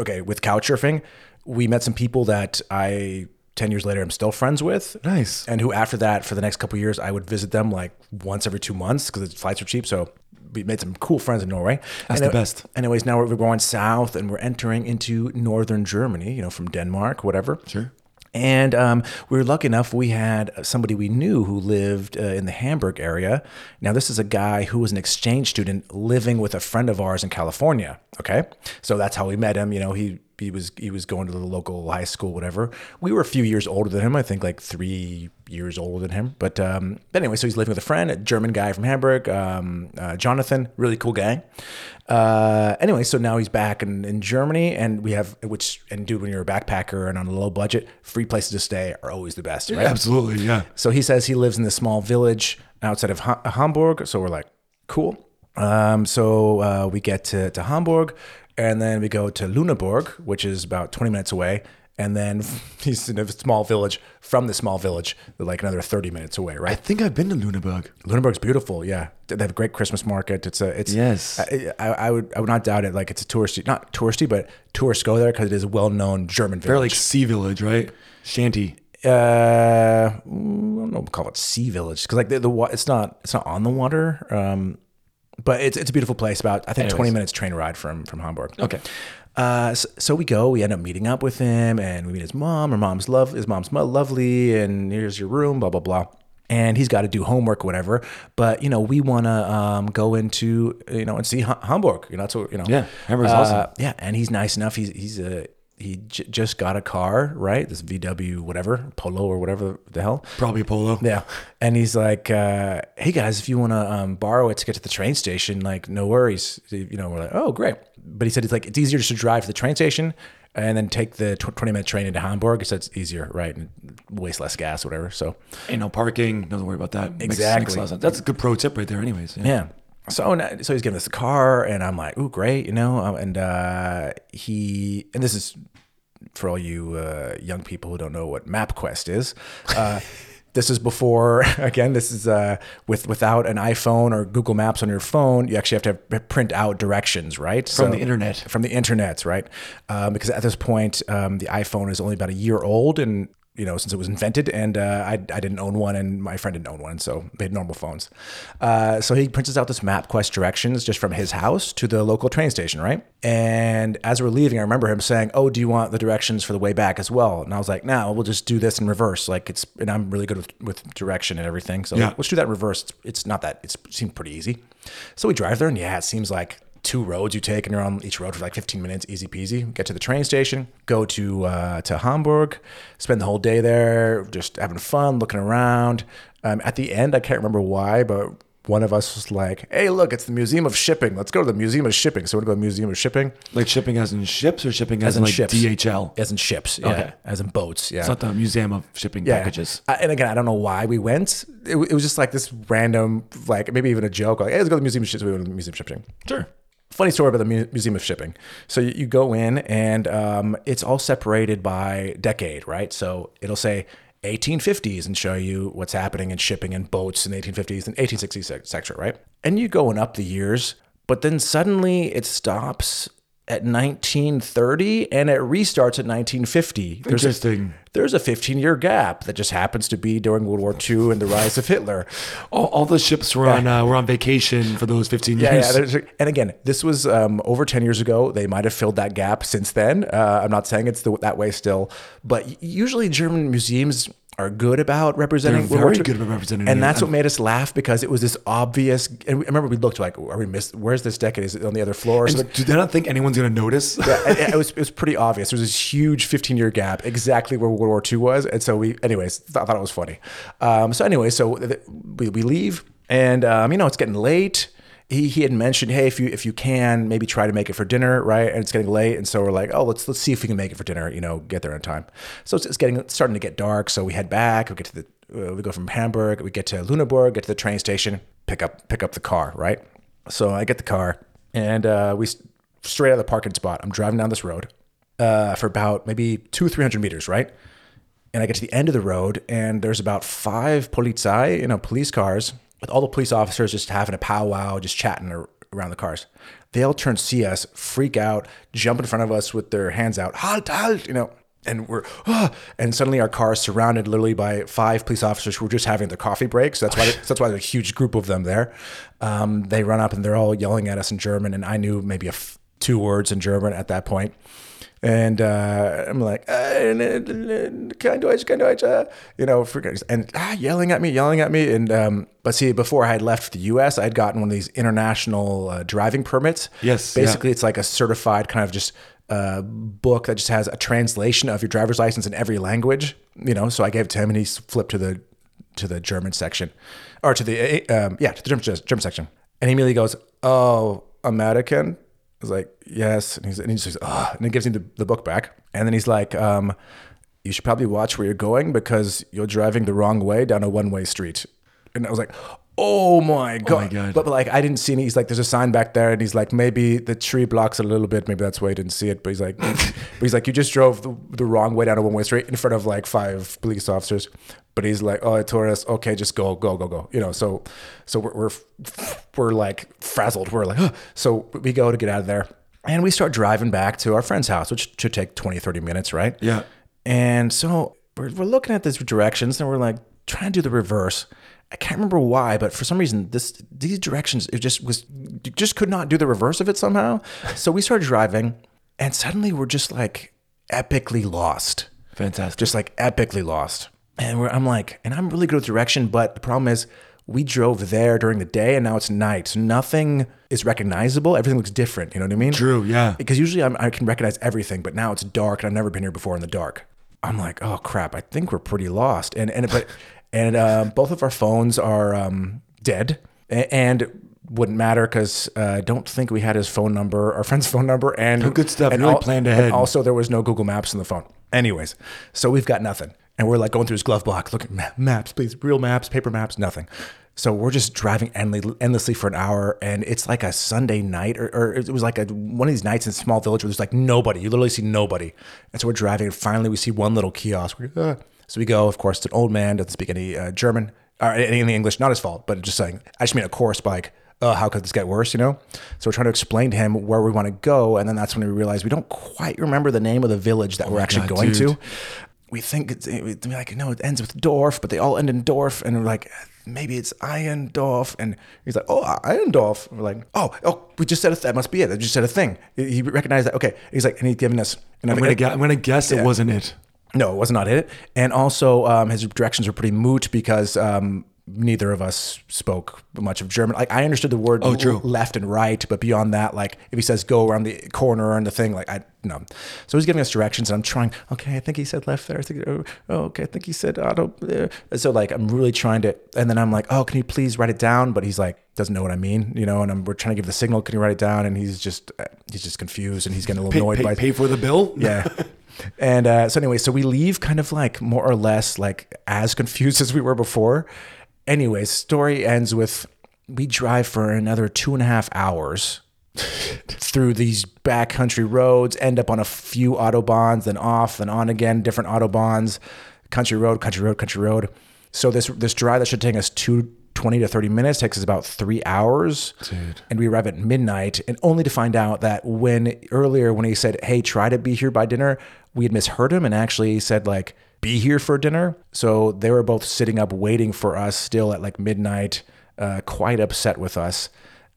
Speaker 1: okay with couch surfing. We met some people that I ten years later I'm still friends with.
Speaker 2: Nice.
Speaker 1: And who after that for the next couple of years I would visit them like once every two months because the flights are cheap. So we made some cool friends in Norway.
Speaker 2: That's
Speaker 1: And
Speaker 2: the best.
Speaker 1: Anyways, now we're we're going south and we're entering into northern Germany. You know, from Denmark, whatever.
Speaker 2: Sure.
Speaker 1: And um, we were lucky enough, we had somebody we knew who lived uh, in the Hamburg area. Now, this is a guy who was an exchange student living with a friend of ours in California. Okay. So that's how we met him. You know, he, he was he was going to the local high school, whatever. We were a few years older than him, I think like three years older than him. But, um, but anyway, so he's living with a friend, a German guy from Hamburg, um, uh, Jonathan, really cool guy. Uh, anyway, so now he's back in, in Germany, and we have which and dude, when you're a backpacker and on a low budget, free places to stay are always the best, right?
Speaker 2: Absolutely. Yeah.
Speaker 1: So he says he lives in this small village outside of ha- Hamburg. So we're like, cool. Um, so uh, we get to, to Hamburg, and then we go to Lüneburg, which is about 20 minutes away. And then <laughs> he's in a small village from the small village, like another 30 minutes away, right?
Speaker 2: I think I've been to Lüneburg.
Speaker 1: Lunenburg's beautiful, yeah. They have a great Christmas market. It's a, it's
Speaker 2: Yes.
Speaker 1: I, I, I would, I would not doubt it. Like it's a touristy, not touristy, but tourists go there because it is a well-known German village.
Speaker 2: They're like sea village, right? Shanty.
Speaker 1: uh, I don't know, call it sea village because like the, the it's not, it's not on the water. Um, but it's it's a beautiful place. About I think 20 minutes train ride from from Hamburg.
Speaker 2: Okay.
Speaker 1: Uh, so, so we go. We end up meeting up with him, and we meet his mom. Her mom's love. His mom's lovely, and here's your room. Blah blah blah. And he's got to do homework, or whatever. But you know, we want to um, go into you know and see Ha- Hamburg. You know, that's what you know.
Speaker 2: Yeah, Hamburg's
Speaker 1: Uh,
Speaker 2: awesome.
Speaker 1: Yeah, and he's nice enough. He's he's a he j- just got a car, right? This VW whatever Polo or whatever the hell.
Speaker 2: Probably polo.
Speaker 1: Yeah. And he's like, uh, hey guys, if you want to um, borrow it to get to the train station, like, no worries. You know, we're like, oh, great. But he said it's like, it's easier just to drive to the train station and then take the tw- 20 minute train into Hamburg. He said it's easier, right? And waste less gas, whatever. So,
Speaker 2: Ain't no parking. Doesn't worry about that.
Speaker 1: Exactly.
Speaker 2: Makes, a lot of sense. That's a good pro tip right there, anyways. Yeah.
Speaker 1: yeah. So, so he's giving us the car, and I'm like, ooh, great, you know? Um, And uh, he, and this is for all you uh, young people who don't know what MapQuest is. Uh, <laughs> this is before, <laughs> again, this is uh, with without an iPhone or Google Maps on your phone. You actually have to have, print out directions, right?
Speaker 2: From the internet.
Speaker 1: From the internet, right? Um, because at this point, um, the iPhone is only about a year old, and you know, since it was invented, and uh, I, I didn't own one, and my friend didn't own one, so they had normal phones. Uh, so he prints out this MapQuest directions just from his house to the local train station, right? And as we're leaving, I remember him saying, "Oh, do you want the directions for the way back as well?" And I was like, "No, we'll just do this in reverse. Like it's, and I'm really good with, with direction and everything, so
Speaker 2: Yeah.
Speaker 1: let's do that in reverse. It's, it's not that it's, it seemed pretty easy." So we drive there, and yeah, it seems like two roads you take, and you're on each road for like 15 minutes, easy peasy. Get to the train station, go to uh, to Hamburg, spend the whole day there, just having fun, looking around. Um, at the end, I can't remember why, but one of us was like, "Hey, look, it's the Museum of Shipping. Let's go to the Museum of Shipping." So we went to the Museum of Shipping,
Speaker 2: Like shipping as in ships or shipping as,
Speaker 1: in
Speaker 2: in like
Speaker 1: ships.
Speaker 2: DHL?
Speaker 1: as in ships, yeah,
Speaker 2: Okay.
Speaker 1: as in boats, yeah.
Speaker 2: It's not the museum of shipping
Speaker 1: Yeah.
Speaker 2: packages.
Speaker 1: I- and again, I don't know why we went. It, it was just like this random, like maybe even a joke, like, "Hey, let's go to the Museum of Shipping." So we went to the Museum of Shipping.
Speaker 2: Sure.
Speaker 1: Funny story about the Mu- Museum of Shipping. So you, you go in and um, it's all separated by decade, right? So it'll say 1850s and show you what's happening in shipping and boats in the 1850s and 1860s, et cetera, right? And you going up the years, but then suddenly it stops at 1930 and it restarts at 1950. There's a,
Speaker 2: Interesting.
Speaker 1: there's a 15 year gap that just happens to be during World War II and the rise of Hitler.
Speaker 2: All, all the ships were on uh, were on vacation for those 15
Speaker 1: Yeah,
Speaker 2: years.
Speaker 1: yeah. And again, this was um, over 10 years ago. They might have filled that gap since then. Uh, I'm not saying it's the, that way still, but usually German museums are good about representing.
Speaker 2: They're very good about representing
Speaker 1: And that's what made us laugh because it was this obvious. And we- I remember we looked like, are we missed? Where's this decade? Is it on the other floor? or something?
Speaker 2: Do they not think anyone's gonna notice?
Speaker 1: Yeah, it, <laughs> it was it was pretty obvious. There was this huge 15 year gap, exactly where World War II was, and so we, anyways, th- thought it was funny. Um, so anyway, so th- we, we leave, and um, you know it's getting late. He, he had mentioned, hey, if you if you can, maybe try to make it for dinner, right? And it's getting late, and so we're like, oh, let's let's see if we can make it for dinner. You know, get there on time. So it's, it's getting it's starting to get dark. So we head back. We get to the uh, we go from Hamburg. We get to Lüneburg. Get to the train station. Pick up pick up the car, right? So I get the car, and uh, we straight out of the parking spot. I'm driving down this road uh, for about maybe two, three hundred meters, right? And I get to the end of the road, and there's about five Polizei, you know, police cars, with all the police officers just having a powwow, just chatting around the cars. They all turn, see us, freak out, jump in front of us with their hands out, halt, halt, you know. And we're, ah, and suddenly our car is surrounded literally by five police officers who were just having their coffee break. So that's why, that's why there's a huge group of them there. Um, they run up and they're all yelling at us in German, and I knew maybe f- two words in German at that point. And uh, I'm like, kein Deutsch, kein Deutsch, uh, you know, forget- and ah, yelling at me, yelling at me. And um, but see, before I had left the U.S., I had gotten one of these international uh, driving permits.
Speaker 2: Yes, yeah.
Speaker 1: basically, it's like a certified kind of just uh, book that just has a translation of your driver's license in every language. You know, so I gave it to him, and he flipped to the to the German section, or to the uh, um, yeah, to the German, German section, and he immediately goes, "Oh, American." I was like, "Yes," and he's and he just says, "Oh," and he gives me the, the book back, and then he's like, um, "You should probably watch where you're going because you're driving the wrong way down a one way street." And I was like, Oh my god!
Speaker 2: God.
Speaker 1: But, but, like I didn't see any. He's like, there's a sign back there, and he's like, maybe the tree blocks it a little bit. Maybe that's why he didn't see it. But he's like, <laughs> but he's like, you just drove the, the wrong way down a one way street in front of like five police officers. But he's like, oh, tourist. Okay, just go, go, go, go. You know. So, so we're we're, we're like frazzled. We're like, so we go to get out of there, and we start driving back to our friend's house, which should take 20, 30 minutes, right?
Speaker 2: Yeah.
Speaker 1: And so we're, we're looking at these directions and we're like trying to do the reverse. I can't remember why, but for some reason, this these directions it just was just could not do the reverse of it somehow. So we started driving, and suddenly we're just like epically lost,
Speaker 2: Fantastic.
Speaker 1: just like epically lost. And we're, I'm like, and I'm really good with direction, but the problem is we drove there during the day, and now it's night, so nothing is recognizable. Everything looks different. You know what I mean?
Speaker 2: True. Yeah.
Speaker 1: because usually I'm, I can recognize everything, but now it's dark and I've never been here before in the dark. I'm like, oh crap, I think we're pretty lost. And and but <laughs> and uh, both of our phones are um, dead and wouldn't matter because uh, I don't think we had his phone number, our <laughs> friend's phone number, and
Speaker 2: Oh, good stuff.
Speaker 1: And
Speaker 2: really planned ahead.
Speaker 1: And also, there was no Google Maps in the phone. Anyways, so we've got nothing, and we're like going through his glove box, looking ma- maps, please, real maps, paper maps, nothing. So we're just driving endlessly, endlessly for an hour, and it's like a Sunday night, or, or it was like a one of these nights in a small village where there's like nobody. You literally see nobody, and so we're driving, and finally we see one little kiosk. We're, "Ah." So we go. Of course, it's an old man doesn't speak any uh, German or any English. Not his fault, but just saying. I just mean a chorus bike. Oh, how could this get worse? You know. So we're trying to explain to him where we want to go, and then that's when we realize we don't quite remember the name of the village that we're actually
Speaker 2: God,
Speaker 1: going
Speaker 2: dude.
Speaker 1: to. We think it's it, we're like no, it ends with Dorf, but they all end in Dorf, and we're like maybe it's Iendorf, and he's like oh Iendorf. We're like oh oh we just said a th- that must be it. I just said a thing. He recognized that. Okay, he's like and he's giving us. And
Speaker 2: I'm gonna guess. I'm gonna guess it wasn't it.
Speaker 1: no, it was not it. And also, um, his directions were pretty moot because um, neither of us spoke much of German. Like I understood the word
Speaker 2: Oh, true.
Speaker 1: left and right, but beyond that, like if he says go around the corner and the thing, like I no. So he's giving us directions, and I'm trying. Okay, I think he said left there. I think oh, oh, okay, I think he said auto. There. So like I'm really trying to, and then I'm like, oh, can you please write it down? But he's like doesn't know what I mean, you know. And I'm, we're trying to give the signal. Can you write it down? And he's just he's just confused, and he's getting a little
Speaker 2: Pay,
Speaker 1: annoyed
Speaker 2: pay,
Speaker 1: by
Speaker 2: pay for the bill. <laughs>
Speaker 1: yeah. And uh, so anyway, so we leave kind of like more or less like as confused <laughs> as we were before. Anyways, story ends with we drive for another two and a half hours through these backcountry roads, end up on a few autobahns, then off, then on again, different autobahns, country road, country road, country road. So this this drive that should take us two 20 to 30 minutes takes us about three hours
Speaker 2: Dude.
Speaker 1: and we arrive at midnight and only to find out that when earlier when he said hey try to be here by dinner we had misheard him and actually said like be here for dinner so they were both sitting up waiting for us still at like midnight uh, quite upset with us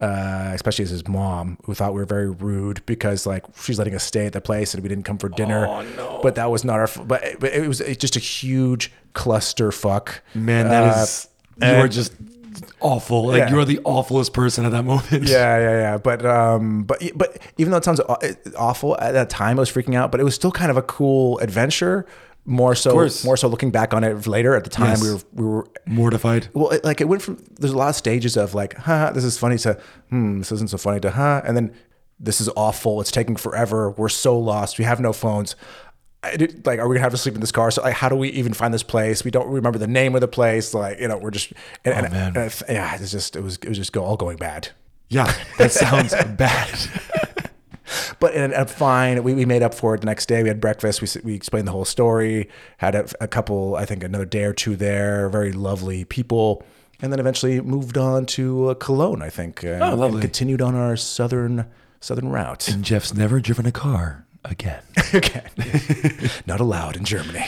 Speaker 1: uh, especially as his mom, who thought we were very rude because like she's letting us stay at the place and we didn't come for dinner.
Speaker 2: Oh, no.
Speaker 1: But that was not our. f- But, but it was just a huge cluster fuck.
Speaker 2: Man, that
Speaker 1: Uh,
Speaker 2: is you
Speaker 1: and-
Speaker 2: are just awful. Like
Speaker 1: Yeah.
Speaker 2: you are the awfulest person at that moment.
Speaker 1: Yeah, yeah, yeah. But um, but but even though it sounds awful at that time, I was freaking out. But it was still kind of a cool adventure. More so, more so looking back on it later. At the time,
Speaker 2: Yes.
Speaker 1: we were we were
Speaker 2: Mortified.
Speaker 1: well, it, like it went from there's a lot of stages of like, huh, this is funny to hmm, this isn't so funny to huh, and then this is awful. It's taking forever. We're so lost. We have no phones. I did, like, are we gonna have to sleep in this car? So, like, how do we even find this place? We don't remember the name of the place. Like, you know, we're just and, and,
Speaker 2: man.
Speaker 1: and I- yeah, it's just it was it was just go all going bad.
Speaker 2: Yeah, that sounds <laughs> bad.
Speaker 1: But and, and fine, we, we made up for it the next day. We had breakfast. We we explained the whole story. Had a, a couple, I think, another day or two there. Very lovely people, and then eventually moved on to uh, Cologne. I think. Uh,
Speaker 2: Oh, lovely.
Speaker 1: And continued on our southern southern route.
Speaker 2: And Jeff's never driven a car again. <laughs>
Speaker 1: Again, <laughs> not allowed in Germany.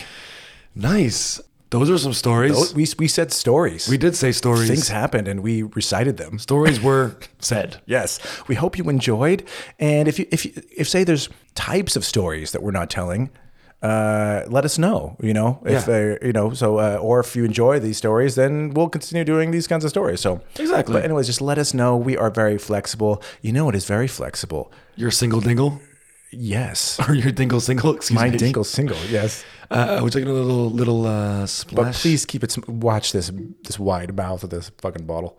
Speaker 2: Nice. Those are some stories.
Speaker 1: Those- We we said stories.
Speaker 2: we did say stories.
Speaker 1: Things happened, and we recited them.
Speaker 2: stories were <laughs> said.
Speaker 1: Yes, we hope you enjoyed. And if you if you, if say there's types of stories that we're not telling, uh, let us know. You know, if
Speaker 2: Yeah.
Speaker 1: you know, so uh, or if you enjoy these stories, then we'll continue doing these kinds of stories. So
Speaker 2: Exactly.
Speaker 1: But anyways, just let us know. We are very flexible. You know, it is very flexible.
Speaker 2: Your single dingle
Speaker 1: Yes, <laughs>
Speaker 2: or your dingle single? Excuse
Speaker 1: my
Speaker 2: me.
Speaker 1: dingle single. Yes,
Speaker 2: Uh, we're taking a little little uh, splash.
Speaker 1: but please keep it. sm- Watch this this wide mouth of this fucking bottle.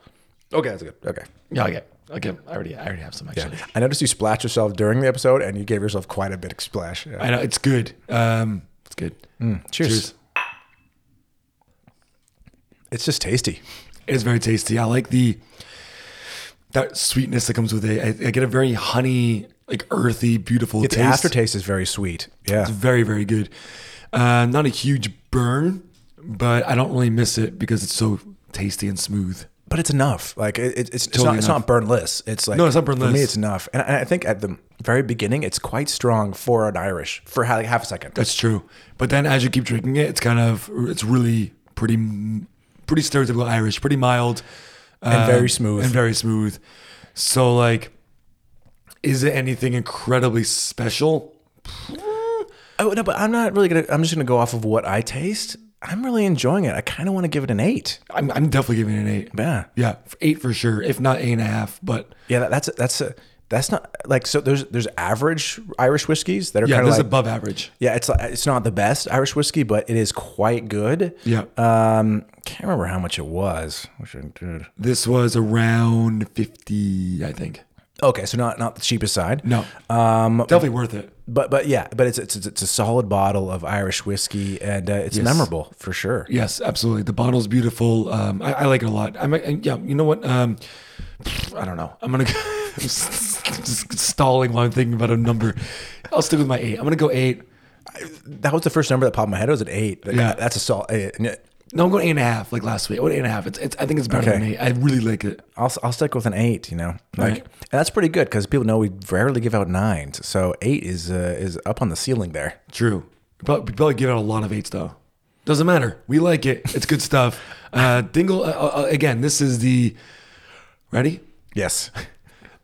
Speaker 1: Okay, that's good. Okay.
Speaker 2: Yeah, okay. Okay. I already I already have some
Speaker 1: Yeah. I noticed you splashed yourself during the episode, and you gave yourself quite a bit of splash. Yeah.
Speaker 2: I know it's good. Um, it's good.
Speaker 1: Cheers.
Speaker 2: Cheers.
Speaker 1: It's just tasty.
Speaker 2: It is very tasty. I like the that sweetness that comes with it. I, I get a very honey, like earthy, beautiful taste.
Speaker 1: The
Speaker 2: taste.
Speaker 1: aftertaste is very sweet. Yeah.
Speaker 2: It's very, very good. Uh, not a huge burn, but I don't really miss it because it's so tasty and smooth.
Speaker 1: But it's enough. Like it, it's it's,
Speaker 2: Totally
Speaker 1: not it's not burnless. It's like
Speaker 2: No, it's not
Speaker 1: For me,
Speaker 2: burnless.
Speaker 1: it's enough. And I, I think at the very beginning, it's quite strong for an Irish for like half a second.
Speaker 2: That's true. But then as you keep drinking it, it's kind of it's really pretty pretty stereotypical Irish, pretty mild
Speaker 1: And very smooth.
Speaker 2: and very smooth. So like, is it anything incredibly special?
Speaker 1: Oh no, but I'm not really gonna. I'm just gonna go off of what I taste. I'm really enjoying it. I kind of want to give it an eight.
Speaker 2: I'm, I'm definitely giving it an eight.
Speaker 1: Yeah,
Speaker 2: Yeah, eight for sure, if not eight and a half. But
Speaker 1: yeah. That, that's that's a, that's not like so. There's there's average Irish whiskeys that are
Speaker 2: yeah,
Speaker 1: kind
Speaker 2: this
Speaker 1: of like
Speaker 2: above average.
Speaker 1: yeah. It's it's not the best Irish whiskey, but it is quite good.
Speaker 2: Yeah.
Speaker 1: Um, can't remember how much it was.
Speaker 2: This was around fifty, I think.
Speaker 1: Okay, so not not the cheapest side.
Speaker 2: No, um, definitely worth it.
Speaker 1: But but yeah, but it's it's, it's a solid bottle of Irish whiskey, and uh, it's memorable for sure.
Speaker 2: Yes, absolutely. The bottle's beautiful. Um, I, I like it a lot. I'm, yeah, you know what? Um, I don't know. I'm gonna <laughs> I'm just stalling while I'm thinking about a number. I'll stick with my eight. I'm gonna go eight.
Speaker 1: That was the first number that popped in my head. It was an eight.
Speaker 2: Yeah.
Speaker 1: that's a solid.
Speaker 2: No, I'm going eight and a half, like last week. I went eight and a half. It's, it's I think it's better
Speaker 1: Okay.
Speaker 2: than eight. I really like it.
Speaker 1: I'll I'll stick with an eight. You know, like,
Speaker 2: Right.
Speaker 1: and that's pretty good because people know we rarely give out nines. So eight is uh, is up on the ceiling there.
Speaker 2: True. But we probably give out a lot of eights though. Doesn't matter. We like it. It's good stuff. <laughs> Uh, Dingle. Uh, uh, again, this is the. Ready?
Speaker 1: Yes. <laughs>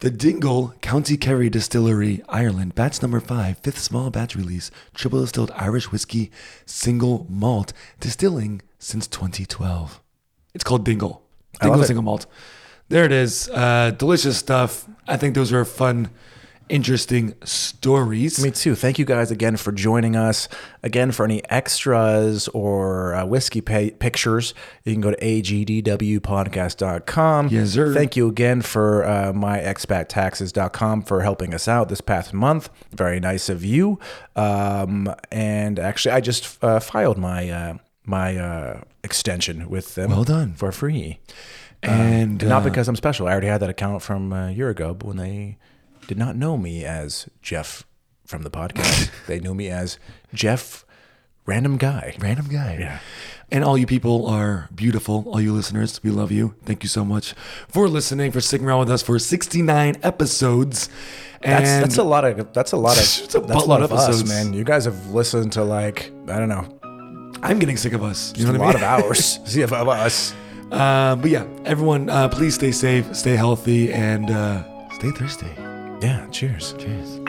Speaker 2: The Dingle County Kerry Distillery, Ireland, batch number five, fifth small batch release, triple distilled Irish whiskey, single malt, distilling since 2012. It's called Dingle. Dingle single malt. There it is. Uh, delicious stuff. I think those are fun, interesting stories.
Speaker 1: Me too. Thank you guys again for joining us. Again, for any extras or uh, whiskey pay- pictures, you can go to agdwpodcast.com.
Speaker 2: Yes, sir.
Speaker 1: Thank you again for uh, myexpattaxes.com for helping us out this past month. Very nice of you. Um, and actually, I just uh, filed my uh, my uh, extension with them.
Speaker 2: Well done.
Speaker 1: for free.
Speaker 2: and
Speaker 1: Not
Speaker 2: uh,
Speaker 1: because I'm special. I already had that account from a year ago, but when they did not know me as Jeff from the podcast, <laughs> they knew me as Jeff, random guy.
Speaker 2: random guy.
Speaker 1: Yeah.
Speaker 2: And all you people are beautiful. All you listeners, we love you. Thank you so much for listening, for sticking around with us for 69 episodes. And
Speaker 1: That's that's a lot of that's a lot of <laughs>
Speaker 2: It's a
Speaker 1: that's a lot
Speaker 2: of
Speaker 1: of us, man. You guys have listened to like I don't know
Speaker 2: I'm getting sick of us. You
Speaker 1: a
Speaker 2: know
Speaker 1: lot
Speaker 2: what I
Speaker 1: of hours. <laughs> See of us.
Speaker 2: Uh, but yeah, everyone, uh, please stay safe, stay healthy, and uh, stay thirsty.
Speaker 1: Yeah. Cheers.
Speaker 2: Cheers.